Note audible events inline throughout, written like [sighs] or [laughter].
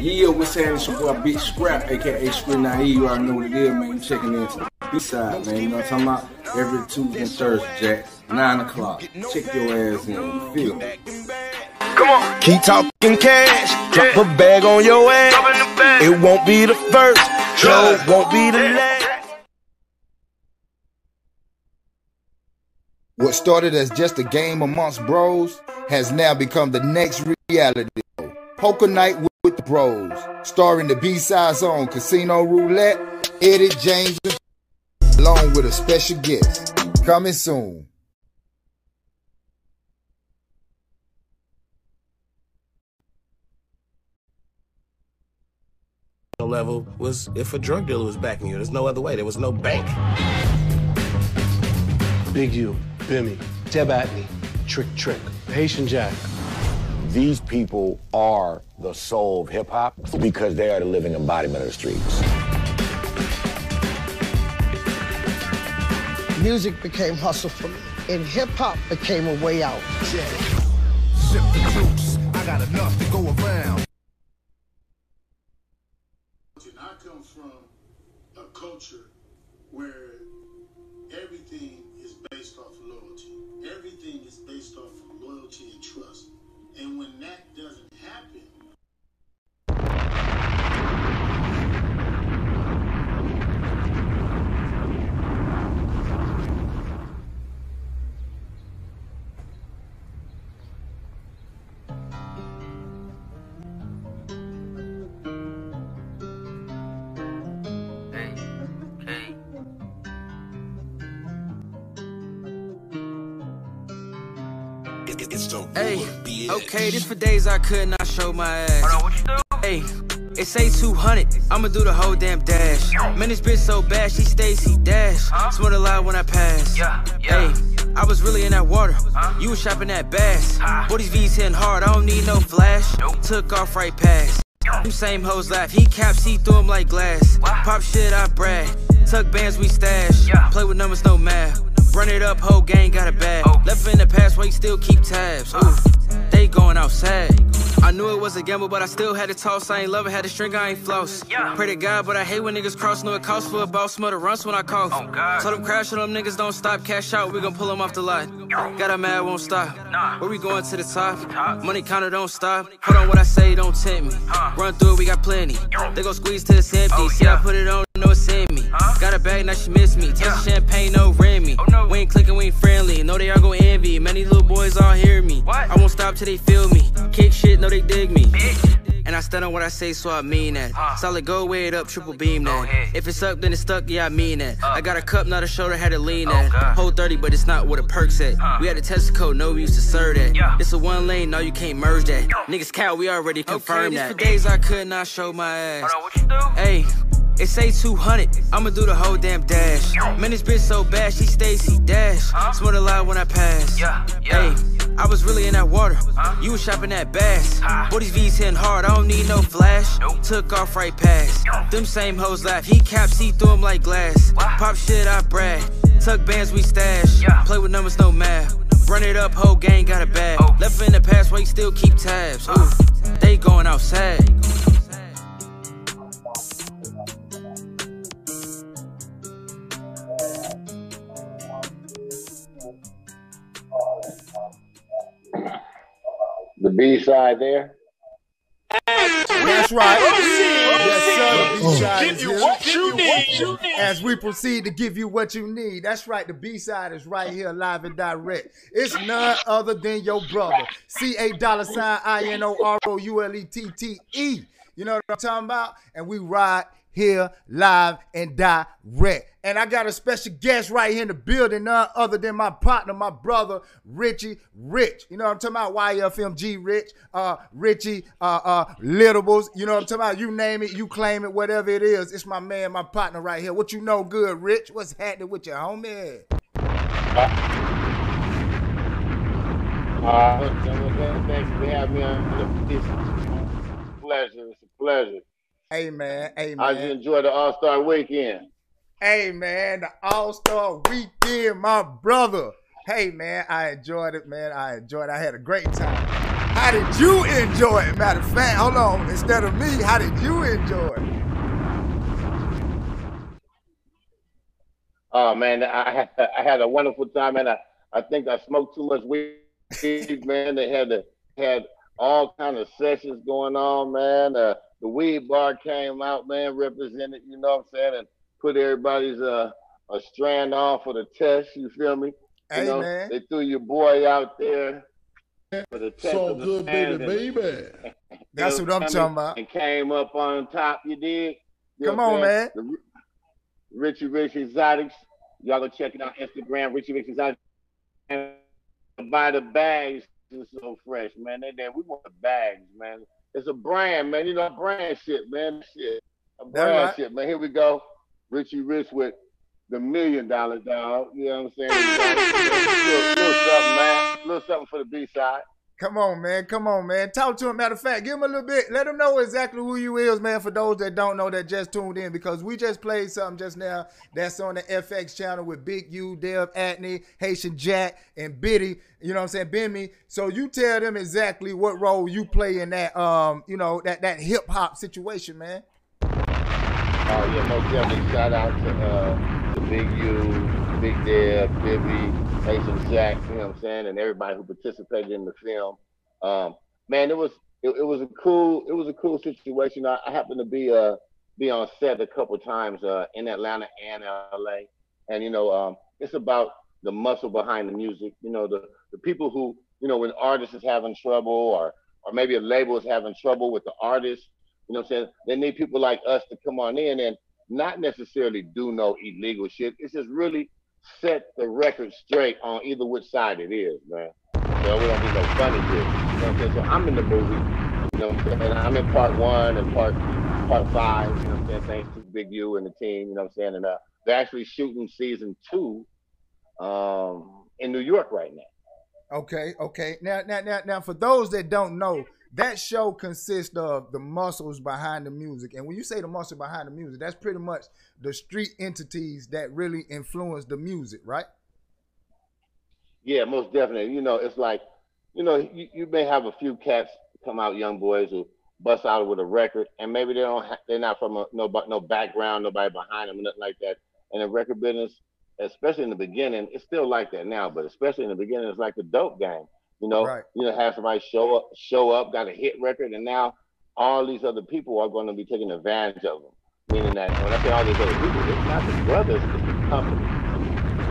Yeah, we're saying it's your boy Big Scrap, aka Scrap Naive. You already know what it is, man. You checking into the B side, man. You know what I'm talking about? Every Tuesday and Thursday, Jack. 9 o'clock. Check your ass in. You feel me? Come on. Keep talking cash. Drop a bag on your ass. It won't be the first. No, won't be the last. What started as just a game amongst bros has now become the next reality. Poker Night with the Bros, starring the B-Side Zone Casino Roulette, Eddie James, [laughs] along with a special guest. Coming soon. level was if a drug dealer was backing you. There's no other way. There was no bank. Big U, Bimmy, Deb Atney, Trick Trick, Haitian Jack. These people are the soul of hip hop because they are the living embodiment of the streets. Music became hustle for me, and hip hop became a way out. Yeah. Sip the juice. I got enough to go around. Hey, okay, this for days I could not show my ass. Hey, it say 200, I'ma do the whole damn dash. Man, this bitch so bad, she Stacy Dash. Swear to lie when I pass. Hey, I was really in that water. You was shopping that bass. Boy, these V's hitting hard, I don't need no flash. Took off right past. Them same hoes laugh. He caps, see through them like glass. Pop shit, I brag. Tuck bands, we stash. Play with numbers, no math. Run it up, whole gang got a bag. Left in the past, why you still keep tabs? Ooh, they going outside. I knew it was a gamble, but I still had to toss. I ain't love it, had to string, I ain't floss. Pray to God, but I hate when niggas cross. Know it costs for a boss, smell the runs when I cough. Told them crash on them niggas, don't stop, cash out, we gon' pull them off the lot. Got a mad, won't stop. Where we going to the top? Money counter, don't stop. Hold on, what I say, don't tempt me. Run through it, we got plenty. They gon' squeeze till it's empty. See, I put it on, know it's in me. Got a bag, now she miss me. Taste champagne, no Remy. We ain't clicking, we ain't friendly. Know they all gon' envy. Many little boys all hear me. I won't stop till they feel me. Kick shit, no, they dig me. And I stand on what I say, so I mean that. Solid go, way it up, triple beam that. If it's up, then it's stuck, yeah, I mean that. I got a cup, not a shoulder, had to lean that. Whole 30, but it's not what a perk's at. We had a test code, no, we used to serve that. Yeah. It's a one lane, no, you can't merge that. Niggas cow, we already confirmed that. For days I could not show my ass. Hey. It say 200, I'ma do the whole damn dash. Man, this bitch so bad, she Stacy Dash. Swear to lie when I pass. yeah Hey, I was really in that water. You was shopping that bass. Boy, these V's hitting hard, I don't need no flash. Took off right past. Them same hoes laugh. He caps, see through them like glass. Pop shit, I brag. Tuck bands, we stash. Play with numbers, no math. Run it up, whole gang got a bag. Oh. Left in the past, why you still keep tabs? Ooh, they going outside. The B side there. That's right. Yes, sir. The B-side Give you what you need. As we proceed to give you what you need. That's right. The B side is right here, live and direct. It's none other than your brother. C A dollar sign I N O R O U L E T T E. You know what I'm talking about? And we ride here live and direct. And I got a special guest right here in the building, none other than my partner, my brother, Richie Rich. You know what I'm talking about? YFMG Rich, uh, Richie, uh, uh, Littables. You know what I'm talking about? You name it, you claim it, whatever it is. It's my man, my partner right here. What you know good, Rich? What's happening with your homie? Uh, thanks for having me on. It's a pleasure. It's a pleasure. Hey man, hey How'd you enjoy the All Star Weekend? Hey man, the All-Star weekend, my brother. Hey man, I enjoyed it, man. I enjoyed it. I had a great time. how did you enjoy it? Matter of fact, hold on. Instead of me, how did you enjoy it? Oh man, I had I had a wonderful time, and I, I think I smoked too much weed, [laughs] man. They had the, had all kind of sessions going on, man. Uh, the weed bar came out, man, represented, you know what I'm saying, and put everybody's uh a strand on for the test. You feel me? You Hey, know, man. they threw your boy out there for the test. So of the good, baby, and- baby. [laughs] That's what I'm talking about. And came up on top. You did. You Come on, saying? man. The Richie Rich Exotics. Y'all go check it out Instagram. Richie Rich Exotics. And buy the bags. It's so fresh, man. They there. We want the bags, man. It's a brand, man. You know, brand shit, man. Shit. A brand right. shit, man. Here we go. Richie Rich with the million dollar dog. You know what I'm saying? [laughs] little, little something, man. little something for the B side. Come on, man. Come on, man. Talk to him. Matter of fact, give him a little bit. Let him know exactly who you is, man. For those that don't know that just tuned in, because we just played something just now that's on the FX channel with Big U, Deb Atney, Haitian Jack, and Biddy. You know what I'm saying, Bimmy. So you tell them exactly what role you play in that, um, you know, that that hip hop situation, man. Oh yeah, most definitely. Shout out to uh Big U, Big Deb, Bibby, Haitian Jack, you know what I'm saying, and everybody who participated in the film. Um, man, it was it, it was a cool it was a cool situation. I, I happened to be uh be on set a couple times uh in Atlanta and LA, and you know um it's about the muscle behind the music. You know the the people who you know when artists is having trouble or or maybe a label is having trouble with the artist. You know what I'm saying? They need people like us to come on in and not necessarily do no illegal shit. It's just really set the record straight on either which side it is, man. So we don't do no funny shit. You know what I'm saying? So I'm in the movie. You know what I'm saying? And I'm in part one and part part five, you know what I'm saying? Thanks to Big U and the team, you know what I'm saying? And uh, they're actually shooting season two um, in New York right now. Okay, okay. Now, now, now, now, for those that don't know, that show consists of the muscles behind the music. And when you say the muscle behind the music, that's pretty much the street entities that really influence the music, right? Yeah, most definitely. You know, it's like, you know, you, you may have a few cats come out, young boys who bust out with a record, and maybe they don't, ha- they're not from a, no, no background, nobody behind them, nothing like that. And the record business, especially in the beginning, it's still like that now, but especially in the beginning, it's like the dope game. You know, Right. you know, have somebody show up, show up, got a hit record, and now all these other people are going to be taking advantage of them. Meaning that when I say all these other people, it's not the brothers, it's the companies.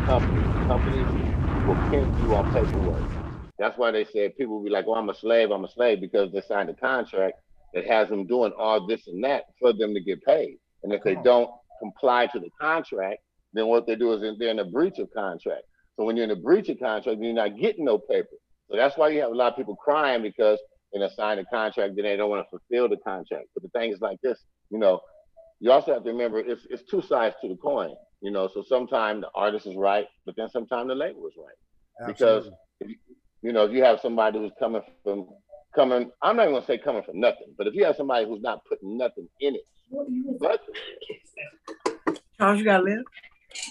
Companies, companies will pimp you on paperwork. That's why they said people will be like, "Oh, I'm a slave, I'm a slave," because they signed a contract that has them doing all this and that for them to get paid. And if they don't comply to the contract, then what they do is they're in a breach of contract. So when you're in a breach of contract, you're not getting no paper. So that's why you have a lot of people crying because they done signed a contract and they don't want to fulfill the contract. But the thing is like this, you know, you also have to remember it's it's two sides to the coin. You know, so sometimes the artist is right, but then sometimes the label is right. Because if you, you know, if you have somebody who's coming from coming, I'm not even gonna say coming from nothing, but if you have somebody who's not putting nothing in it, but Charles, you gotta live.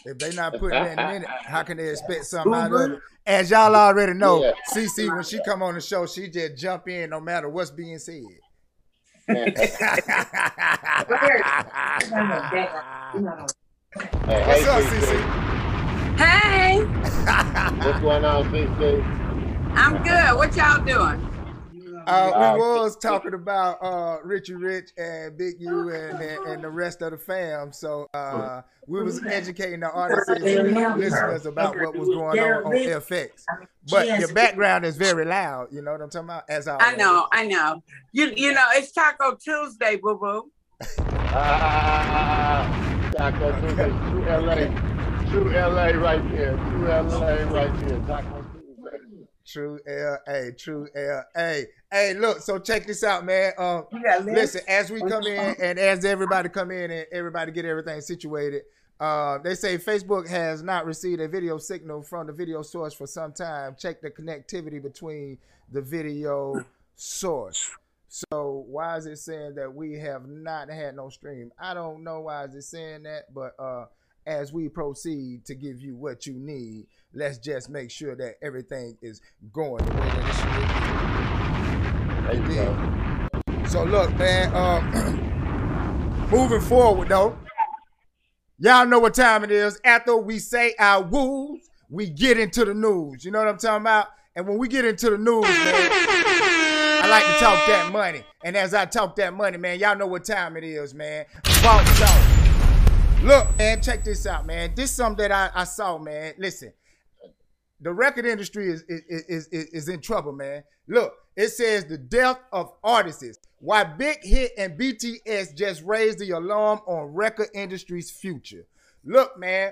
If they not putting that in it, how can they expect something out of mm-hmm. it? As y'all already know, Yeah. CC when she come on the show, she just jump in no matter what's being said. [laughs] Hey, What's hey, up, CC. Hey, What's going on, CC? I'm good. What y'all doing? Uh, Uh, we was talking about uh, Richie Rich and Big U and, and, and the rest of the fam. So uh, we was educating the artists and listeners about what was going on on FX. But your background is very loud. You know what I'm talking about? As I, I know, I know. You you know, it's Taco Tuesday, boo boo. Ah, Taco Tuesday, true LA, true LA right there, true LA right there, Taco Tuesday. True LA, true LA. Hey, look, so check this out, man. Um, live? listen, as we come in [laughs] and as everybody come in and everybody get everything situated, uh, they say Facebook has not received a video signal from the video source for some time. Check the connectivity between the video source. So why is it saying that we have not had no stream? I don't know why is it saying that, but uh, as we proceed to give you what you need, let's just make sure that everything is going the way that it should be. There. So look, man. Um, [clears throat] moving forward though, y'all know what time it is. After we say our woos, we get into the news. You know what I'm talking about? And when we get into the news, man, I like to talk that money. And as I talk that money, man, y'all know what time it is, man. Vault talk. Look, man, check this out, man. This is something that I, I saw, man. Listen, the record industry is, is, is, is, is in trouble, man. Look, it says the death of artists. Why Big Hit and BTS just raised the alarm on record industry's future. Look, man.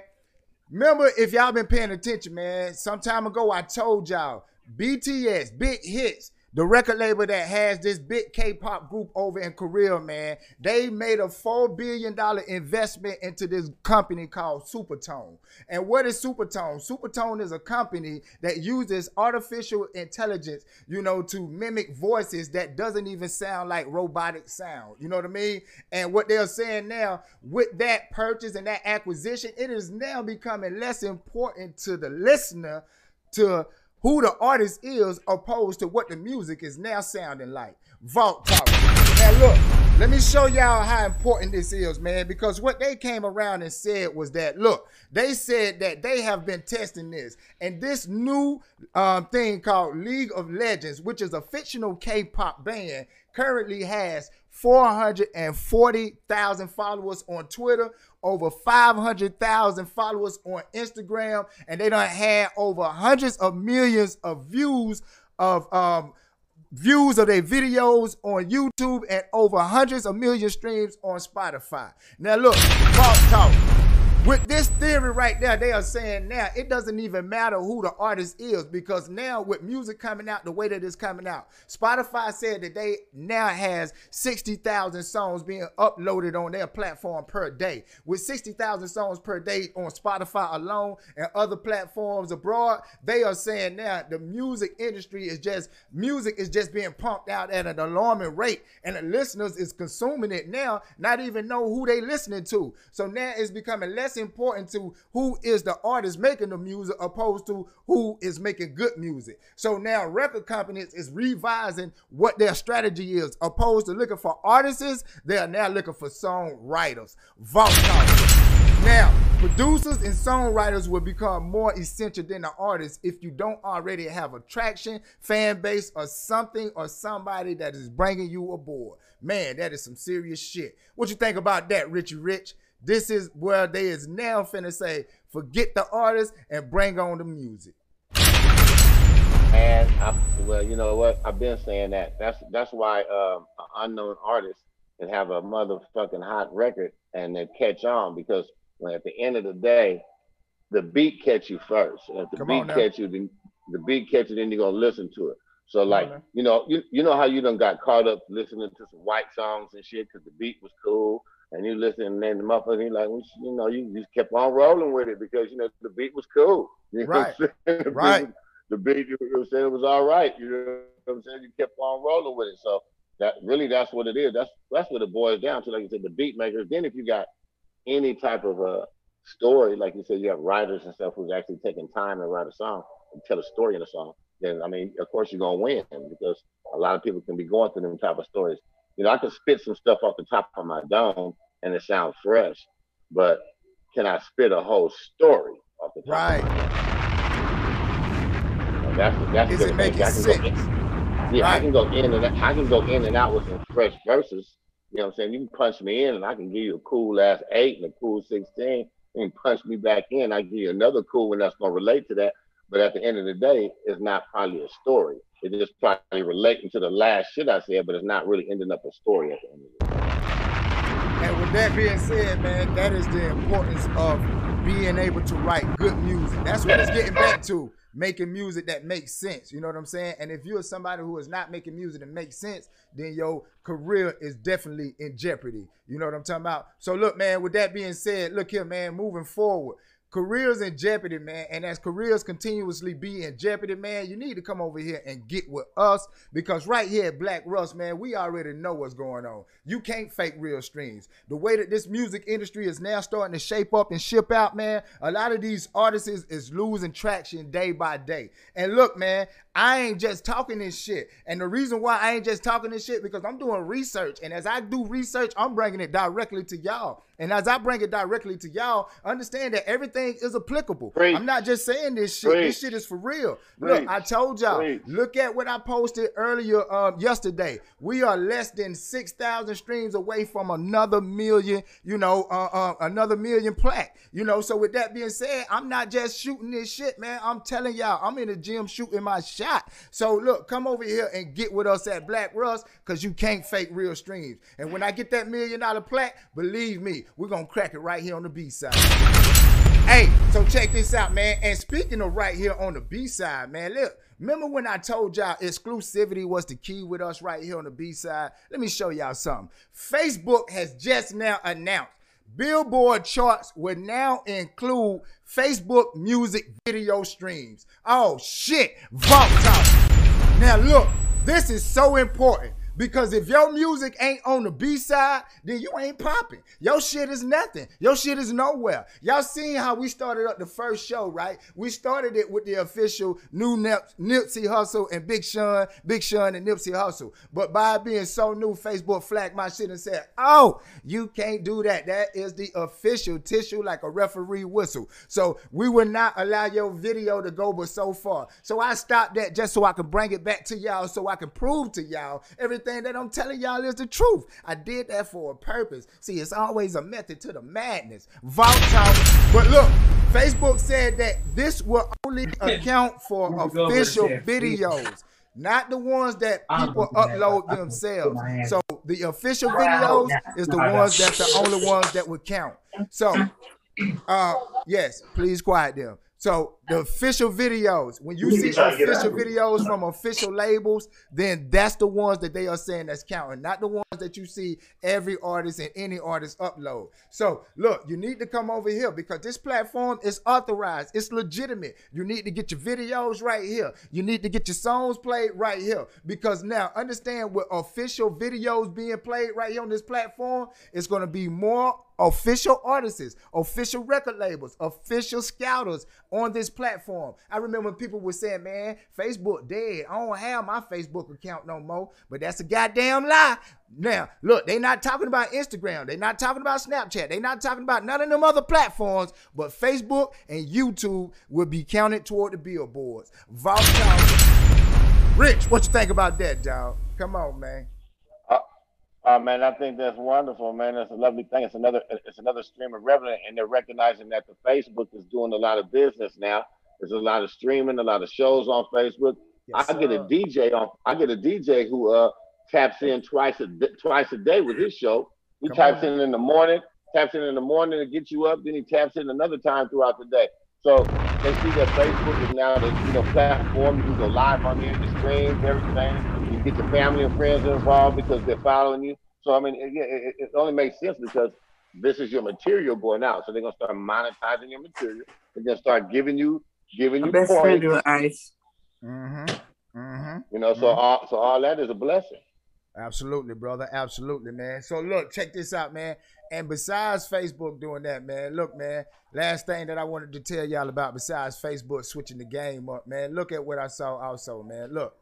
Remember, if y'all been paying attention, man, some time ago I told y'all BTS, Big Hits, the record label that has this big K-pop group over in Korea, man, they made a four billion dollar investment into this company called Supertone. And what is Supertone? Supertone is a company that uses artificial intelligence, you know, to mimic voices that doesn't even sound like robotic sound. You know what I mean? And what they're saying now, with that purchase and that acquisition, it is now becoming less important to the listener to who the artist is opposed to what the music is now sounding like. Vault Talk. Now look, let me show y'all how important this is, man, because what they came around and said was that, look, they said that they have been testing this, and this new um, thing called League of Legends, which is a fictional K-pop band, currently has 440,000 followers on Twitter, over 500,000 followers on Instagram, and they don't have over hundreds of millions of views of um, views of their videos on YouTube and over hundreds of million streams on Spotify. Now look, talk talk. With this theory right there, they are saying now it doesn't even matter who the artist is because now with music coming out the way that it's coming out, Spotify said that they now has 60,000 songs being uploaded on their platform per day. With 60,000 songs per day on Spotify alone and other platforms abroad, they are saying now the music industry is just music is just being pumped out at an alarming rate and the listeners is consuming it now, not even know who they listening to. So now it's becoming less important to who is the artist making the music opposed to who is making good music. So now record companies is revising what their strategy is. Opposed to looking for artists, they are now looking for songwriters. Vault now, producers and songwriters will become more essential than the artists if you don't already have a traction, fan base, or something or somebody that is bringing you aboard. Man, that is some serious shit. What you think about that, Richie Rich? This is where they is now finna say, forget the artist and bring on the music. And I, well, you know what? I've been saying that. That's that's why um, unknown artist can have a motherfucking hot record and they catch on because when at the end of the day, the beat catch you first. And if the Come beat catch you, then the beat catch you, then you're gonna listen to it. So like, you know, you you know how you done got caught up listening to some white songs and shit because the beat was cool, and you listen and then the motherfucker you like, you know, you just kept on rolling with it because you know the beat was cool. [laughs] You know Right. what I'm saying? The beat Right. The beat, you know saying, it was all right. You know what I'm saying? You kept on rolling with it. So that really that's what it is. That's that's what it boils down to. Like you said, the beat makers. Then if you got any type of a story, like you said, you have writers and stuff who's actually taking time to write a song and tell a story in a song, then I mean, of course you're gonna win because a lot of people can be going through them type of stories. You know, I can spit some stuff off the top of my dome and it sounds fresh, but can I spit a whole story off the top? Right. Know, that's the, that's Is the it making I can sense? yeah, I can go in and I can go in and out with some fresh verses. You know what I'm saying? You can punch me in and I can give you a cool ass eight and a cool 16 and punch me back in. I give you another cool one that's gonna relate to that. But at the end of the day, it's not probably a story. It's just probably relating to the last shit I said, but it's not really ending up a story at the end of day. And with that being said, man, that is the importance of being able to write good music. That's what it's getting back to. Making music that makes sense. You know what I'm saying? And if you're somebody who is not making music that makes sense, then your career is definitely in jeopardy. You know what I'm talking about? So look, man, with that being said, look here, man, moving forward. Careers in jeopardy, man. And as careers continuously be in jeopardy, man, you need to come over here and get with us because right here at Black Russ, man, we already know what's going on. You can't fake real streams. The way that this music industry is now starting to shape up and ship out, man, a lot of these artists is, is losing traction day by day. And look, man, I ain't just talking this shit. And the reason why I ain't just talking this shit because I'm doing research. And as I do research, I'm bringing it directly to y'all. And as I bring it directly to y'all, understand that everything is applicable. Preach. I'm not just saying this shit. Preach. This shit is for real. Preach. Look, I told y'all. Look at what I posted earlier um, yesterday. We are less than 6,000 streams away from another million, you know, uh, uh, another million plaque. You know, so with that being said, I'm not just shooting this shit, man. I'm telling y'all, I'm in the gym shooting my shot. So look, come over here and get with us at Black Rust because you can't fake real streams. And when I get that million dollar plaque, believe me, we're to crack it right here on the B side. Hey, so check this out, man. And speaking of right here on the B side, man, look, remember when I told y'all exclusivity was the key with us right here on the B side? Let me show y'all something. Facebook has just now announced Billboard charts will now include Facebook music video streams. Oh shit, Vault Talk. Now look, this is so important. Because if your music ain't on the B side, then you ain't popping. Your shit is nothing. Your shit is nowhere. Y'all seen how we started up the first show, right? We started it with the official new Nip- Nipsey Hussle and Big Sean, Big Sean and Nipsey Hussle. But by being so new, Facebook flagged my shit and said, "Oh, you can't do that. That is the official tissue, like a referee whistle. So we will not allow your video to go but so far. So I stopped that just so I can bring it back to y'all, so I can prove to y'all everything that I'm telling y'all is the truth. I did that for a purpose. See, it's always a method to the madness. Vault talk. But look, Facebook said that this will only [laughs] account for official videos. Not the ones that people upload themselves. So the official videos is the ones that's the only ones that would count. So uh yes, please quiet them. So the official videos, when you see official videos from official labels, then that's the ones that they are saying that's counting, not the ones that you see every artist and any artist upload. So look, you need to come over here because this platform is authorized, it's legitimate. You need to get your videos right here. You need to get your songs played right here because now understand with official videos being played right here on this platform, it's going to be more official artists, official record labels, official scouters on this platform. I remember people were saying, man, Facebook dead. I don't have my Facebook account no more. But that's a goddamn lie. Now, look, they're not talking about Instagram. They're not talking about Snapchat. They're not talking about none of them other platforms. But Facebook and YouTube will be counted toward the billboards. Rich, what you think about that, dog? Come on, man. Uh, man, I think that's wonderful, man. That's a lovely thing. It's another, it's another stream of revenue, and they're recognizing that the Facebook is doing a lot of business now. There's a lot of streaming, a lot of shows on Facebook. Yes, I get a. DJ on. I get a DJ who uh taps in twice a twice a day with his show. He Come taps on. in in the morning, taps in in the morning to get you up. Then he taps in another time throughout the day. So they see that Facebook is now the you know platform. You can go live on here, you stream everything. You get your family and friends involved because they're following you. So I mean, it, it, it only makes sense because this is your material going out. So they're gonna start monetizing your material. They're gonna start giving you giving you Best friend points. with ice. Mm-hmm. Mm-hmm. You know, so all so all that is a blessing. Absolutely, brother. Absolutely, man. So look, check this out, man. And besides Facebook doing that, man, look, man. Last thing that I wanted to tell y'all about, besides Facebook switching the game up, man. Look at what I saw also, man. Look.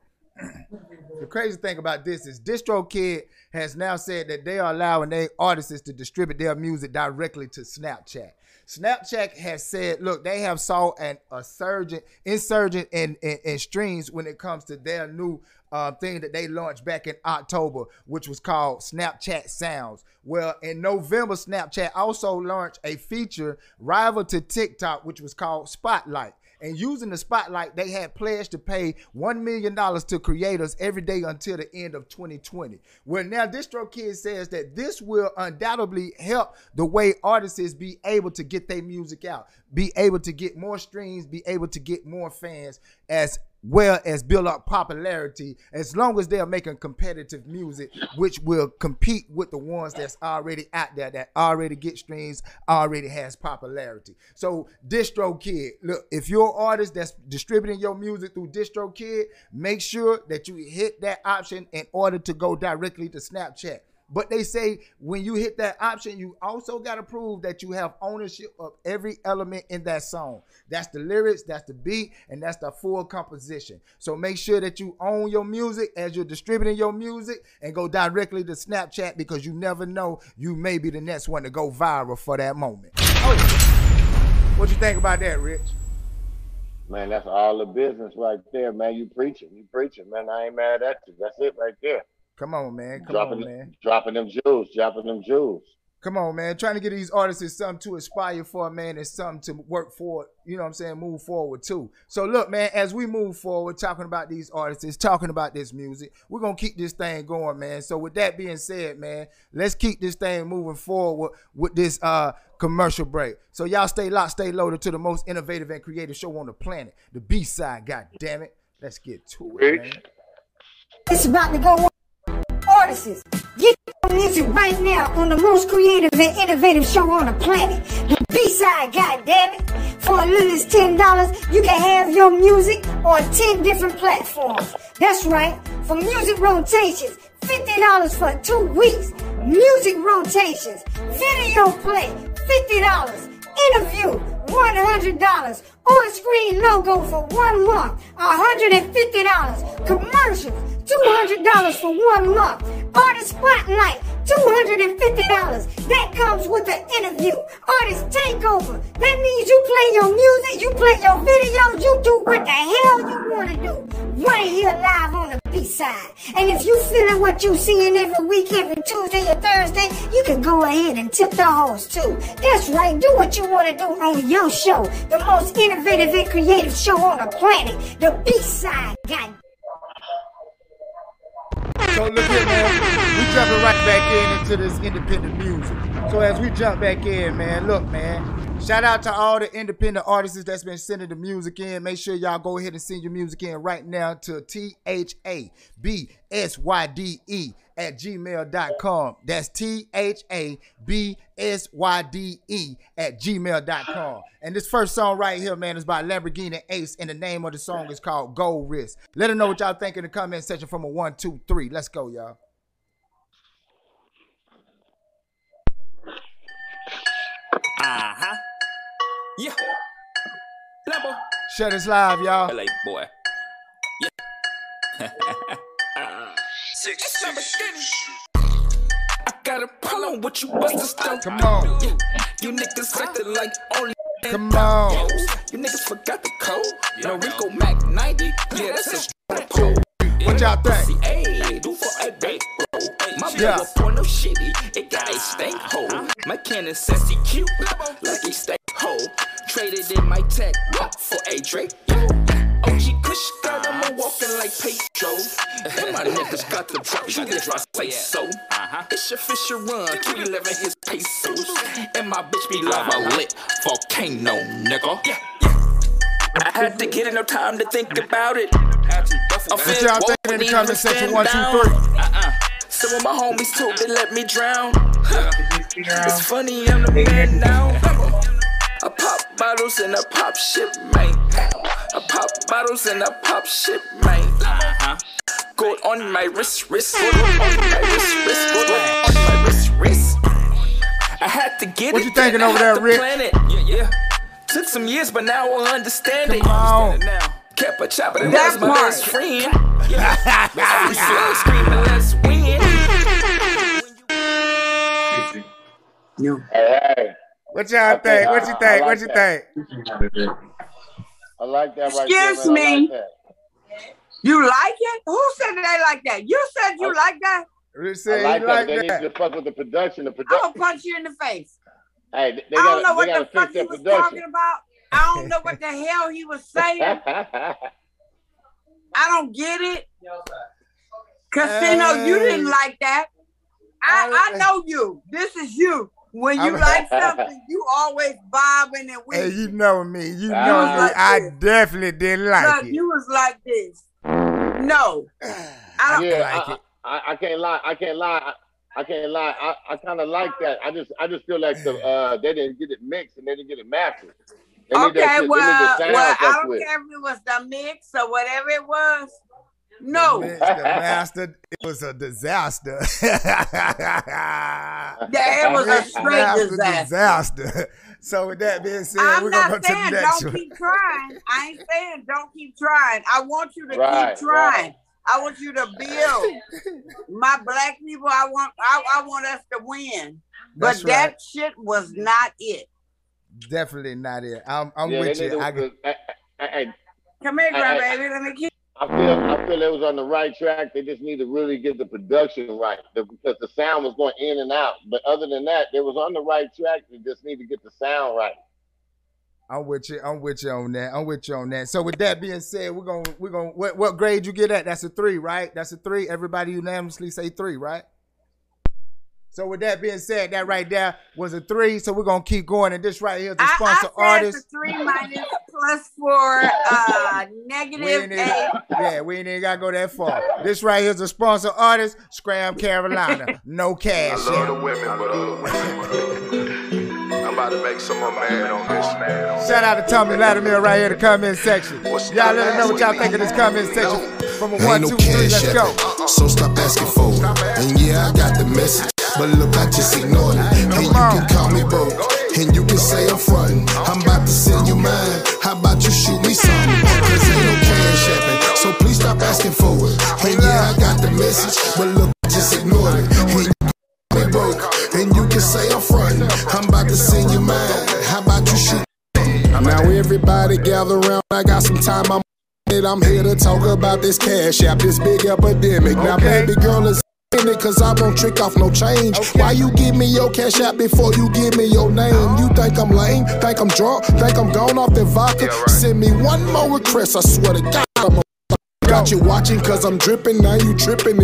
The crazy thing about this is DistroKid has now said that they are allowing their artists to distribute their music directly to Snapchat. Snapchat has said, look, they have saw an a surgent, insurgent in, in, in streams when it comes to their new uh, thing that they launched back in October, which was called Snapchat Sounds. Well, in November, Snapchat also launched a feature rival to TikTok, which was called Spotlight. And using the spotlight, they had pledged to pay $1 million to creators every day until the end of 2020. Well, now DistroKid says that this will undoubtedly help the way artists be able to get their music out, be able to get more streams, be able to get more fans as well as build up popularity as long as they're making competitive music which will compete with the ones that's already out there that already get streams already has popularity. So distrokid look if you're an artist that's distributing your music through distrokid make sure that you hit that option in order to go directly to snapchat but they say when you hit that option, you also got to prove that you have ownership of every element in that song. That's the lyrics, that's the beat, and that's the full composition. So make sure that you own your music as you're distributing your music and go directly to Snapchat because you never know you may be the next one to go viral for that moment. Oh, what you think about that, Rich? Man, that's all the business right there, man. You preaching, you preaching, man. I ain't mad at you. That's it right there. Come on, man. Come dropping, on, man. Dropping them jewels, dropping them jewels. Come on, man. Trying to get these artists is something to aspire for, man, and something to work for, you know what I'm saying, move forward too. So look, man, as we move forward, talking about these artists, talking about this music, we're gonna keep this thing going, man. So with that being said, man, let's keep this thing moving forward with this uh commercial break. So y'all stay locked, stay loaded to the most innovative and creative show on the planet, the B side, god damn it. Let's get to it, man. It's about to go on Get your music right now on the most creative and innovative show on the planet. The B-side, goddammit. For as little as $10, you can have your music on 10 different platforms. That's right. For music rotations, $50 for two weeks. Music rotations, video play, $50. Interview, $100. On-screen logo for one month, $150. Commercials, $200 for one month. Artist Spotlight, $250. That comes with the interview. Artist Takeover. That means you play your music, you play your videos, you do what the hell you want to do. Right here live on the B-side. And if you feeling what you seeing every week, every Tuesday or Thursday, you can go ahead and tip the host too. That's right, do what you want to do on your show. The most innovative and creative show on the planet. The B-side. God so look. We jumping right back in into this independent music. So as we jump back in, man, look, man. Shout out to all the independent artists that's been sending the music in. Make sure y'all go ahead and send your music in right now to T H A B S Y D E at gmail.com. That's T H A B S Y D E at gmail.com. And this first song right here, man, is by Lamborghini Ace, and the name of the song is called Gold Wrist. Let them know what y'all think in the comment section from a one, two, three. Let's go, y'all. Uh huh. Yeah. Lambo. Shut this live, y'all. LA boy. Yeah. [laughs] Six, I got a problem with you busters though. Come on. Yeah. You niggas acting like only Come on. You niggas forgot the code. No Rico Mac 90. Yeah, that's a pole. What y'all think? Hey, do for a day, bro. My Yeah. yeah. for no shitty. It got a stank hole. My cannon sassy cute, like a stank hole. Traded in my tech for a Drake. Yeah. OG Kush got them walking like Pedro. And my niggas got the drop, you if I say so. Uh-huh. It's your Fisher run, 211 his pesos. And my bitch be uh-huh. lava lit, volcano, nigga. Yeah, I had to get it, no time to think about it. What y'all think in the comment section? One, two, three. Uh-uh. Some of my homies told they let me drown. It's funny, I'm the man now. I pop bottles and I pop shit, man. I pop bottles and I pop shit, man. Uh-huh. Gold on my wrist, wrist. Gold on my wrist, wrist. Gold on my wrist, wrist. I had to get What it. you thinking over there, Rick? plan it. Yeah, yeah. Took some years, but now I understand it. Come on. Kept a chopper, and That that's my part. best friend. Yeah. We slow screaming, let's win. [laughs] Hey, hey. What y'all Okay, think? What you I- think? I what you that. think? I like that right Excuse there, me. like. You like it? Who said they like that? You said you like that? Rich I said like he that. like They need to fuck with the production. The I'm production. gonna punch you in the face. Hey, they, they I don't gotta, know they what the fuck fix he was production. talking about. I don't know what the hell he was [laughs] saying. I don't get it. Casino, you didn't like that. I, I know you. This is you. When you I'm- like [laughs] something, you always bobbing and Hey, weaving. you know me. You know Ah. me. I definitely didn't like Look, it. you was like this. No, [sighs] I don't. Yeah, like I, it. I, I can't lie. I can't lie. I, I can't lie. I, I kind of like that. I just I just feel like the uh they didn't get it mixed and they didn't get it mastered. They Okay, shit- they need well, well, I don't with. care if it was the mix or whatever it was. No, Mix, the master, it was a disaster. [laughs] Yeah, it was a straight disaster. disaster. So with that being said, I'm we're gonna go not to the saying next don't one. keep trying. I ain't saying don't keep trying. I want you to Right, keep trying. right. I want you to build. My black people, I want I, I want us to win. But That's that right. shit was not it. Definitely not it. I'm, I'm Yeah, with you. need I, to, I, I, I, Come here, I- I- grandbaby. Let me keep I feel I feel it was on the right track. They just need to really get the production right the, because the sound was going in and out. But other than that, they was on the right track. They just need to get the sound right. I'm with you. I'm with you on that. I'm with you on that. So with that being said, we're gonna we're gonna what, what grade you get at? That's a three, right? That's a three. Everybody unanimously say three, right? So with that being said, that right there was a three. So we're gonna keep going. And this right here is the sponsor I said artist. the three minus plus four uh We negative ain't even, eight. yeah, we ain't even gotta go that far. This right here is a sponsor artist, Scram Carolina. No cash. I love the women, but uh, I'm about to make some more man on this. Shout out to Tommy Latimer right here in the comment section. Y'all let us know what y'all think of this comment section. From a one, Ain't two, no three, cash let's go. so stop asking for it. And yeah, I got the message, but look, I just ignored it. And you can call me broke, and you can say I'm frontin'. I'm about to send you mine. How about you shoot me something? Cause ain't no cash apping, so please stop asking for it. And yeah, I got the message, but look, I just ignored it. And you can call me broke, and you can say I'm frontin'. I'm about to send you mine. How about you shoot now everybody gather around. I got some time. I'm it. I'm here to talk about this cash app, this big epidemic. Now, baby girl is in it cause I won't trick off no change. Why you give me your cash app before you give me your name? You think I'm lame? Think I'm drunk? Think I'm gone off the vodka? Send me one more request. I swear to God, I'm a Got you watching cause I'm dripping, now you tripping.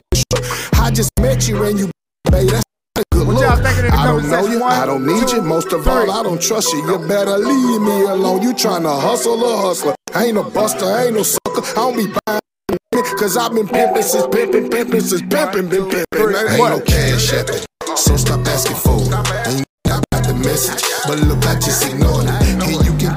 I just met you and you, babe, that's good What y'all thinking in the I don't know you, One, I don't need two, you. Most of three. all, I don't trust you. You better leave me alone. You tryna hustle a hustler. I ain't a buster, I ain't no sucker. I don't be buying. Cause I've been pimping since pimping, pimping since pimping, been pimping. Ain't no cash apping, so stop asking for it. I got the message, but look, I just ignored it. And you can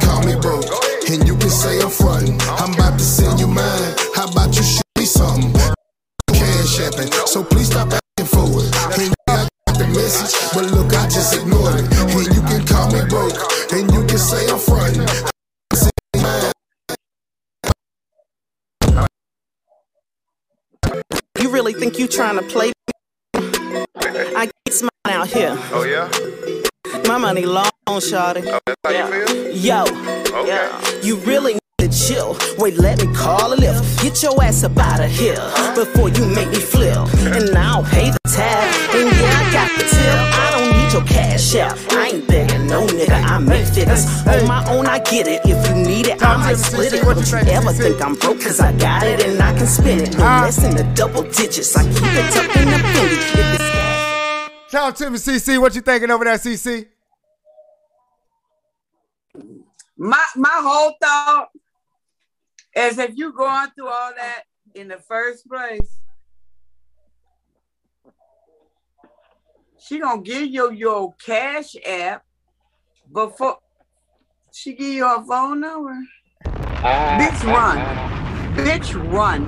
trying to play? I get smart out here. Oh yeah? My money long, shawty. Oh, that's how you feel? Yo, Okay. you really need to chill. Wait, let me call a Lyft. Get your ass up out of here before you make me flip. And I'll pay the tab. And yeah, I got the tip. I don't need your cash out. I ain't begging no nigga. I make figures. On my own, I get it. If you need it, I might split it. Don't you ever think I'm broke, cause I got it and I can spend it. No less than the double digits. I keep it tucked in the Fendi. If it's Shout out to me, CC. What you thinking over there, CC? My my whole thought is if you going through all that in the first place, she gonna give you your cash app before she give you her phone number. Ah, Bitch, ah, run. Ah, Bitch, run.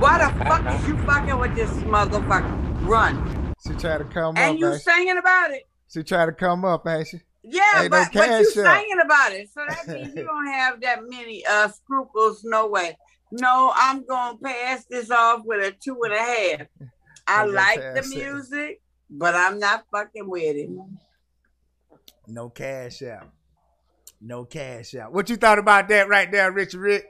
Why the fuck is you fucking with this motherfucker? Run. She tried to come And up, And you ain't she? singing about it. She tried to come up, ain't she? Yeah, Ain't no but, but you cash singing about it. So that means you [laughs] don't have that many uh scruples, no way. No, I'm gonna pass this off with a two and a half. I Ain't like the cash app. music, but I'm not fucking with him. No cash out. No cash out. What you thought about that right there, Rich Rich?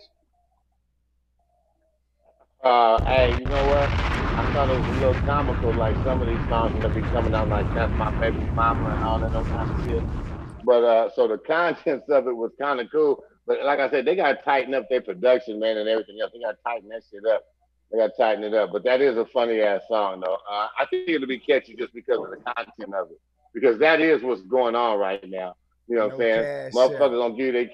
Uh, hey, you know what? I thought it was a little comical, like some of these songs that be coming out like "That's My Baby Mama" and all that other kind of shit. But uh, so the contents of it was kind of cool. But like I said, they got to tighten up their production, man, and everything else. They got to tighten that shit up. They got to tighten it up. But that is a funny ass song, though. Uh, I think it'll be catchy just because of the content of it. because that is what's going on right now. You know what No I'm saying? cash Motherfuckers gonna give you their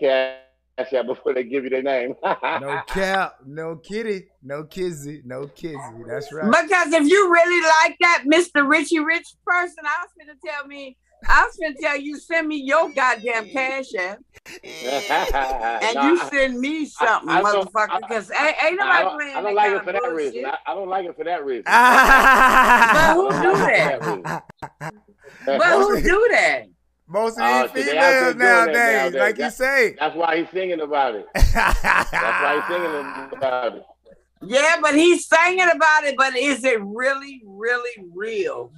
cash out before they give you their name. No [laughs] cap, no kitty, no kizzy, no kizzy. That's right. Because if you really like that Mr. Richie Rich person, I was gonna tell me, I was gonna tell you send me your goddamn cash app, [laughs] and Nah, you send me something, I don't- motherfucker. Because ain't, ain't I nobody don't, playing I don't that like it for that bullshit. reason. I, I don't like it for that reason. But who [laughs] do that? that? But who do that? Most oh, of these shit, they out there females doing that nowadays, like you say. That's why he's singing about it. That's why he's singing about it. Yeah, but he's singing about it. But is it really, really real?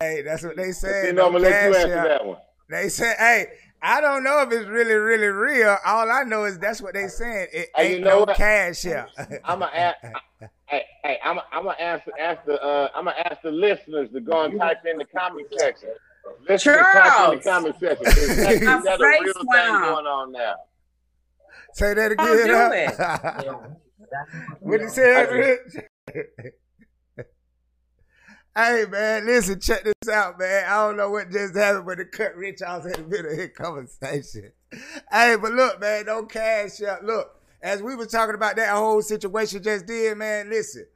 Hey, that's what they said. You know, I'm no gonna let you cash answer out. that one. They said, hey, I don't know if it's really, really real. All I know is that's what they saying. It Hey, ain't you know no what? cash out. I'm gonna ask. Hey, hey, I'm I'm gonna ask ask the uh, I'm gonna ask the listeners to go and type in the comment section. Listeners, type in Charles. the comment section. Is that, is that a real thing going on now? Say that Don't again. do huh? it. [laughs] what you said, Rich? Hey man, listen, check this out, man. I don't know what just happened, but it cut Rich off in the middle of his conversation. Hey, but look, man, no cash out. Look, as we were talking about that whole situation just did, man, listen.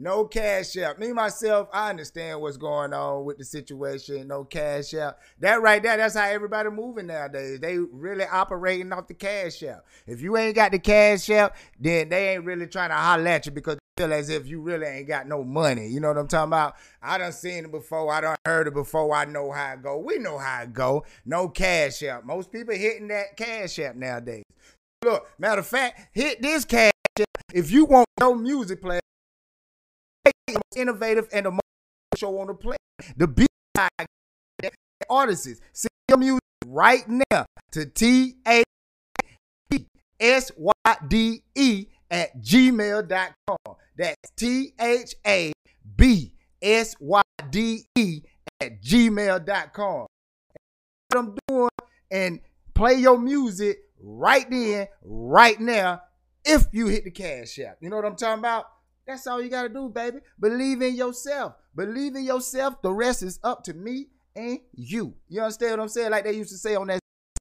No cash out. Me myself, I understand what's going on with the situation. No cash out. That right there, that's how everybody moving nowadays. They really operating off the cash out. If you ain't got the cash out, then they ain't really trying to holler at you because feel as if you really ain't got no money. You know what I'm talking about? I done seen it before. I done heard it before. I know how it go. We know how it go. No cash out. Most people hitting that cash out nowadays. Look, matter of fact, hit this cash out if you want no music player innovative and the most show on the planet. The big artists send your music right now to T A S Y D E at gmail.com. That's T H A B S Y D E at gmail.com. What I'm doing and play your music right then, right now, if you hit the cash app. You know what I'm talking about? That's all you gotta do, baby. Believe in yourself. Believe in yourself. The rest is up to me and you. You understand what I'm saying? Like they used to say on that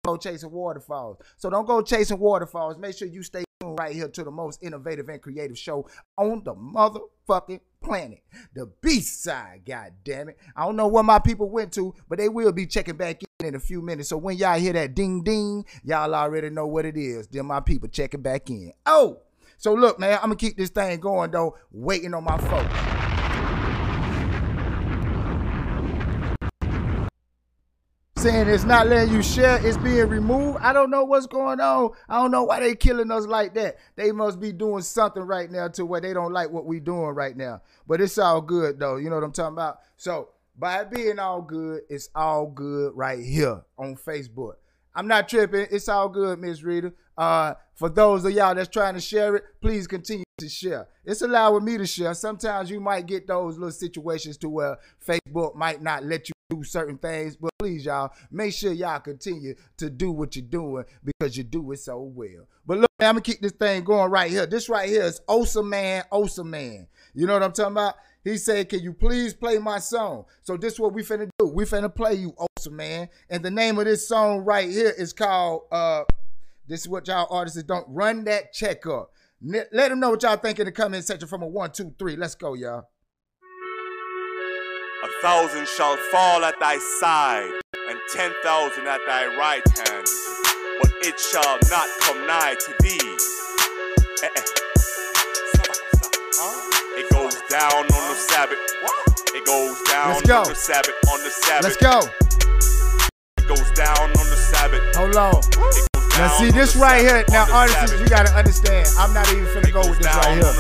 go chasing waterfalls. So don't go chasing waterfalls. Make sure you stay tuned right here to the most innovative and creative show on the motherfucking planet. The Beast Side, god damn it. I don't know where my people went to, but they will be checking back in in a few minutes. So when y'all hear that ding ding, y'all already know what it is. Then my people checking back in. Oh, so look, man, I'm gonna keep this thing going though, waiting on my folks. Saying it's not letting you share, it's being removed. I don't know what's going on. I don't know why they killing us like that. They must be doing something right now to where they don't like what we doing right now. But it's all good though. You know what I'm talking about? So by it being all good, it's all good right here on Facebook. I'm not tripping. It's all good, Miss Rita. Uh, for those of y'all that's trying to share it, please continue to share. It's allowing me to share. Sometimes you might get those little situations to where Facebook might not let you do certain things, but please, y'all, make sure y'all continue to do what you're doing because you do it so well. But look, man, I'm gonna keep this thing going right here. This right here is Osa Man, Osa Man. You know what I'm talking about? He said, Can you please play my song? So this is what we finna do. We finna play you, Osa Man. And the name of this song right here is called uh this is what y'all artists don't run that check up. Let them know what y'all think in the comment section from a one, two, three. Let's go, y'all. A thousand shall fall at thy side, and ten thousand at thy right hand, but it shall not come nigh to thee. Eh, eh. It goes down on the Sabbath. It goes down Let's go. on the Sabbath. On the Sabbath. Let's go. It goes down on the Sabbath. Hold on. Now see this right here. Now artists, you gotta understand. I'm not even finna go with this right here.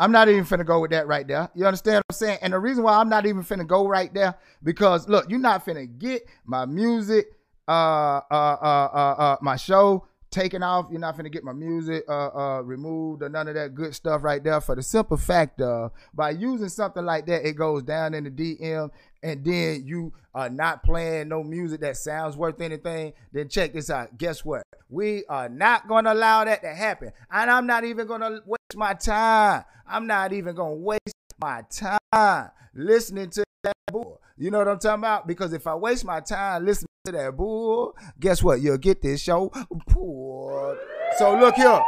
I'm not even finna go with that right there. You understand what I'm saying? And the reason why I'm not even finna go right there because look, you're not finna get my music, uh, uh, uh, uh, uh my show taken off. You're not gonna get my music uh, uh, removed or none of that good stuff right there. For the simple fact of by using something like that, it goes down in the DM, and then you are not playing no music that sounds worth anything. Then check this out. Guess what? We are not gonna allow that to happen, and I'm not even gonna waste my time. I'm not even gonna waste my time listening to that bull. You know what I'm talking about? Because if I waste my time listening to that bull, guess what? You'll get this show poor. So look here.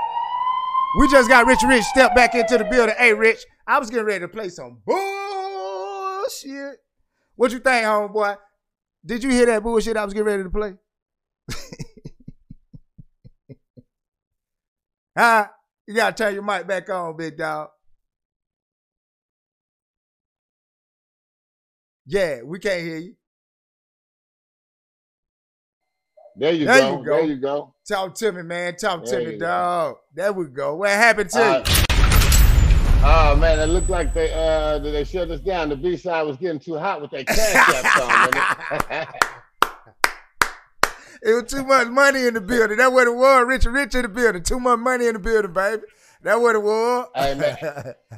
We just got Rich Rich step back into the building. Hey, Rich, I was getting ready to play some bullshit. What you think, homeboy? Did you hear that bullshit I was getting ready to play? [laughs] huh? You gotta turn your mic back on, big dog. Yeah, we can't hear you. There you, There go. you go. There you go. Talk to me, man. Talk There to me, go. dog. There we go. What happened to Uh, you? Oh man, it looked like they uh they shut us down. The B side was getting too hot with that cash app [laughs] song. man. It was too much money in the building. That's what it was. Rich Rich in the building. Too much money in the building, baby. That's what it was. hey man,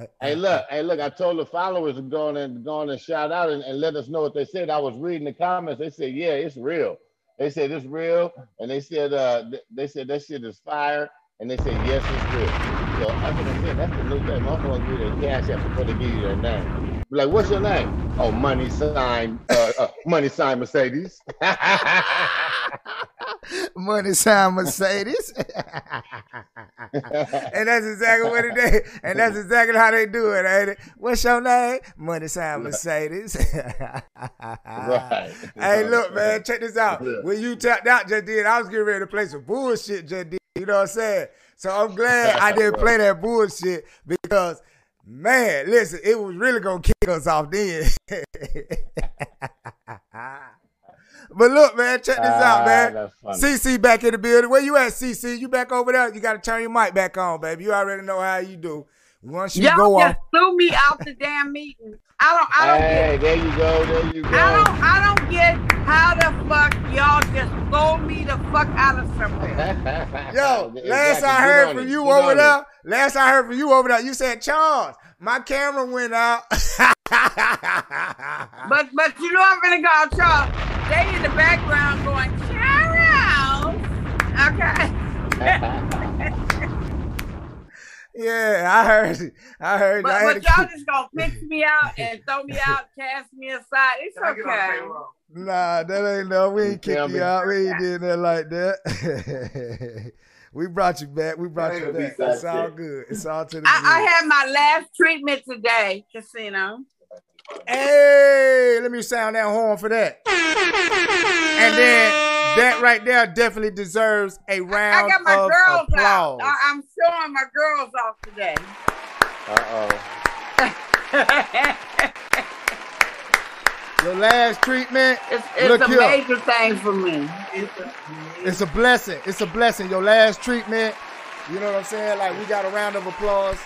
[laughs] hey look, hey look. I told the followers to go on and go on and shout out and, and let us know what they said. I was reading the comments. They said, yeah, it's real. They said it's real, and they said uh they said that shit is fire, and they said yes, it's real. So that's what I said. That's the new thing. I'm gonna give you their cash app before they give you their name. Like, what's your name? Oh, money sign, uh, uh money sign Mercedes. [laughs] Money sign Mercedes. [laughs] and that's exactly what it is. And that's exactly how they do it, ain't it? What's your name? Money sign Mercedes. Right. [laughs] Hey, look, man, check this out. Yeah. When you tapped out just did, I was getting ready to play some bullshit just did. You know what I'm saying? So I'm glad I didn't play that bullshit because man, listen, it was really gonna kick us off then. [laughs] But look, man, check this out, Ah, man. CC back in the building. Where you at, CC? You back over there? You got to turn your mic back on, baby. You already know how you do. Once you Y'all go just off, threw me out the damn meeting. I don't. I don't hey, get. there you go. There you go. I don't. I don't get how the fuck y'all just throw me the fuck out of somewhere. [laughs] yo, Exactly. last I heard on from it. you Get over on there, last I heard from you over there, you said Charles, my camera went out. [laughs] But but you know I'm gonna go, Charles. They in the background going, Charles. Okay. [laughs] yeah, I heard. it. I heard. But, I but y'all keep- just gonna pick me out and throw me out, cast me aside. It's okay. Nah, that ain't no. We ain't feel kicked me? you out. We ain't did that like that. [laughs] we brought you back. We brought you back. It's all good. It's all to the I, I had my last treatment today, casino. Hey, let me sound that horn for that. And then that right there definitely deserves a round I got my of girls applause. out. I'm showing my girls off today. Uh oh. Your last treatment, It's, it's look a here. major thing for me. It's a blessing. It's a blessing. Your last treatment, you know what I'm saying? Like we got a round of applause.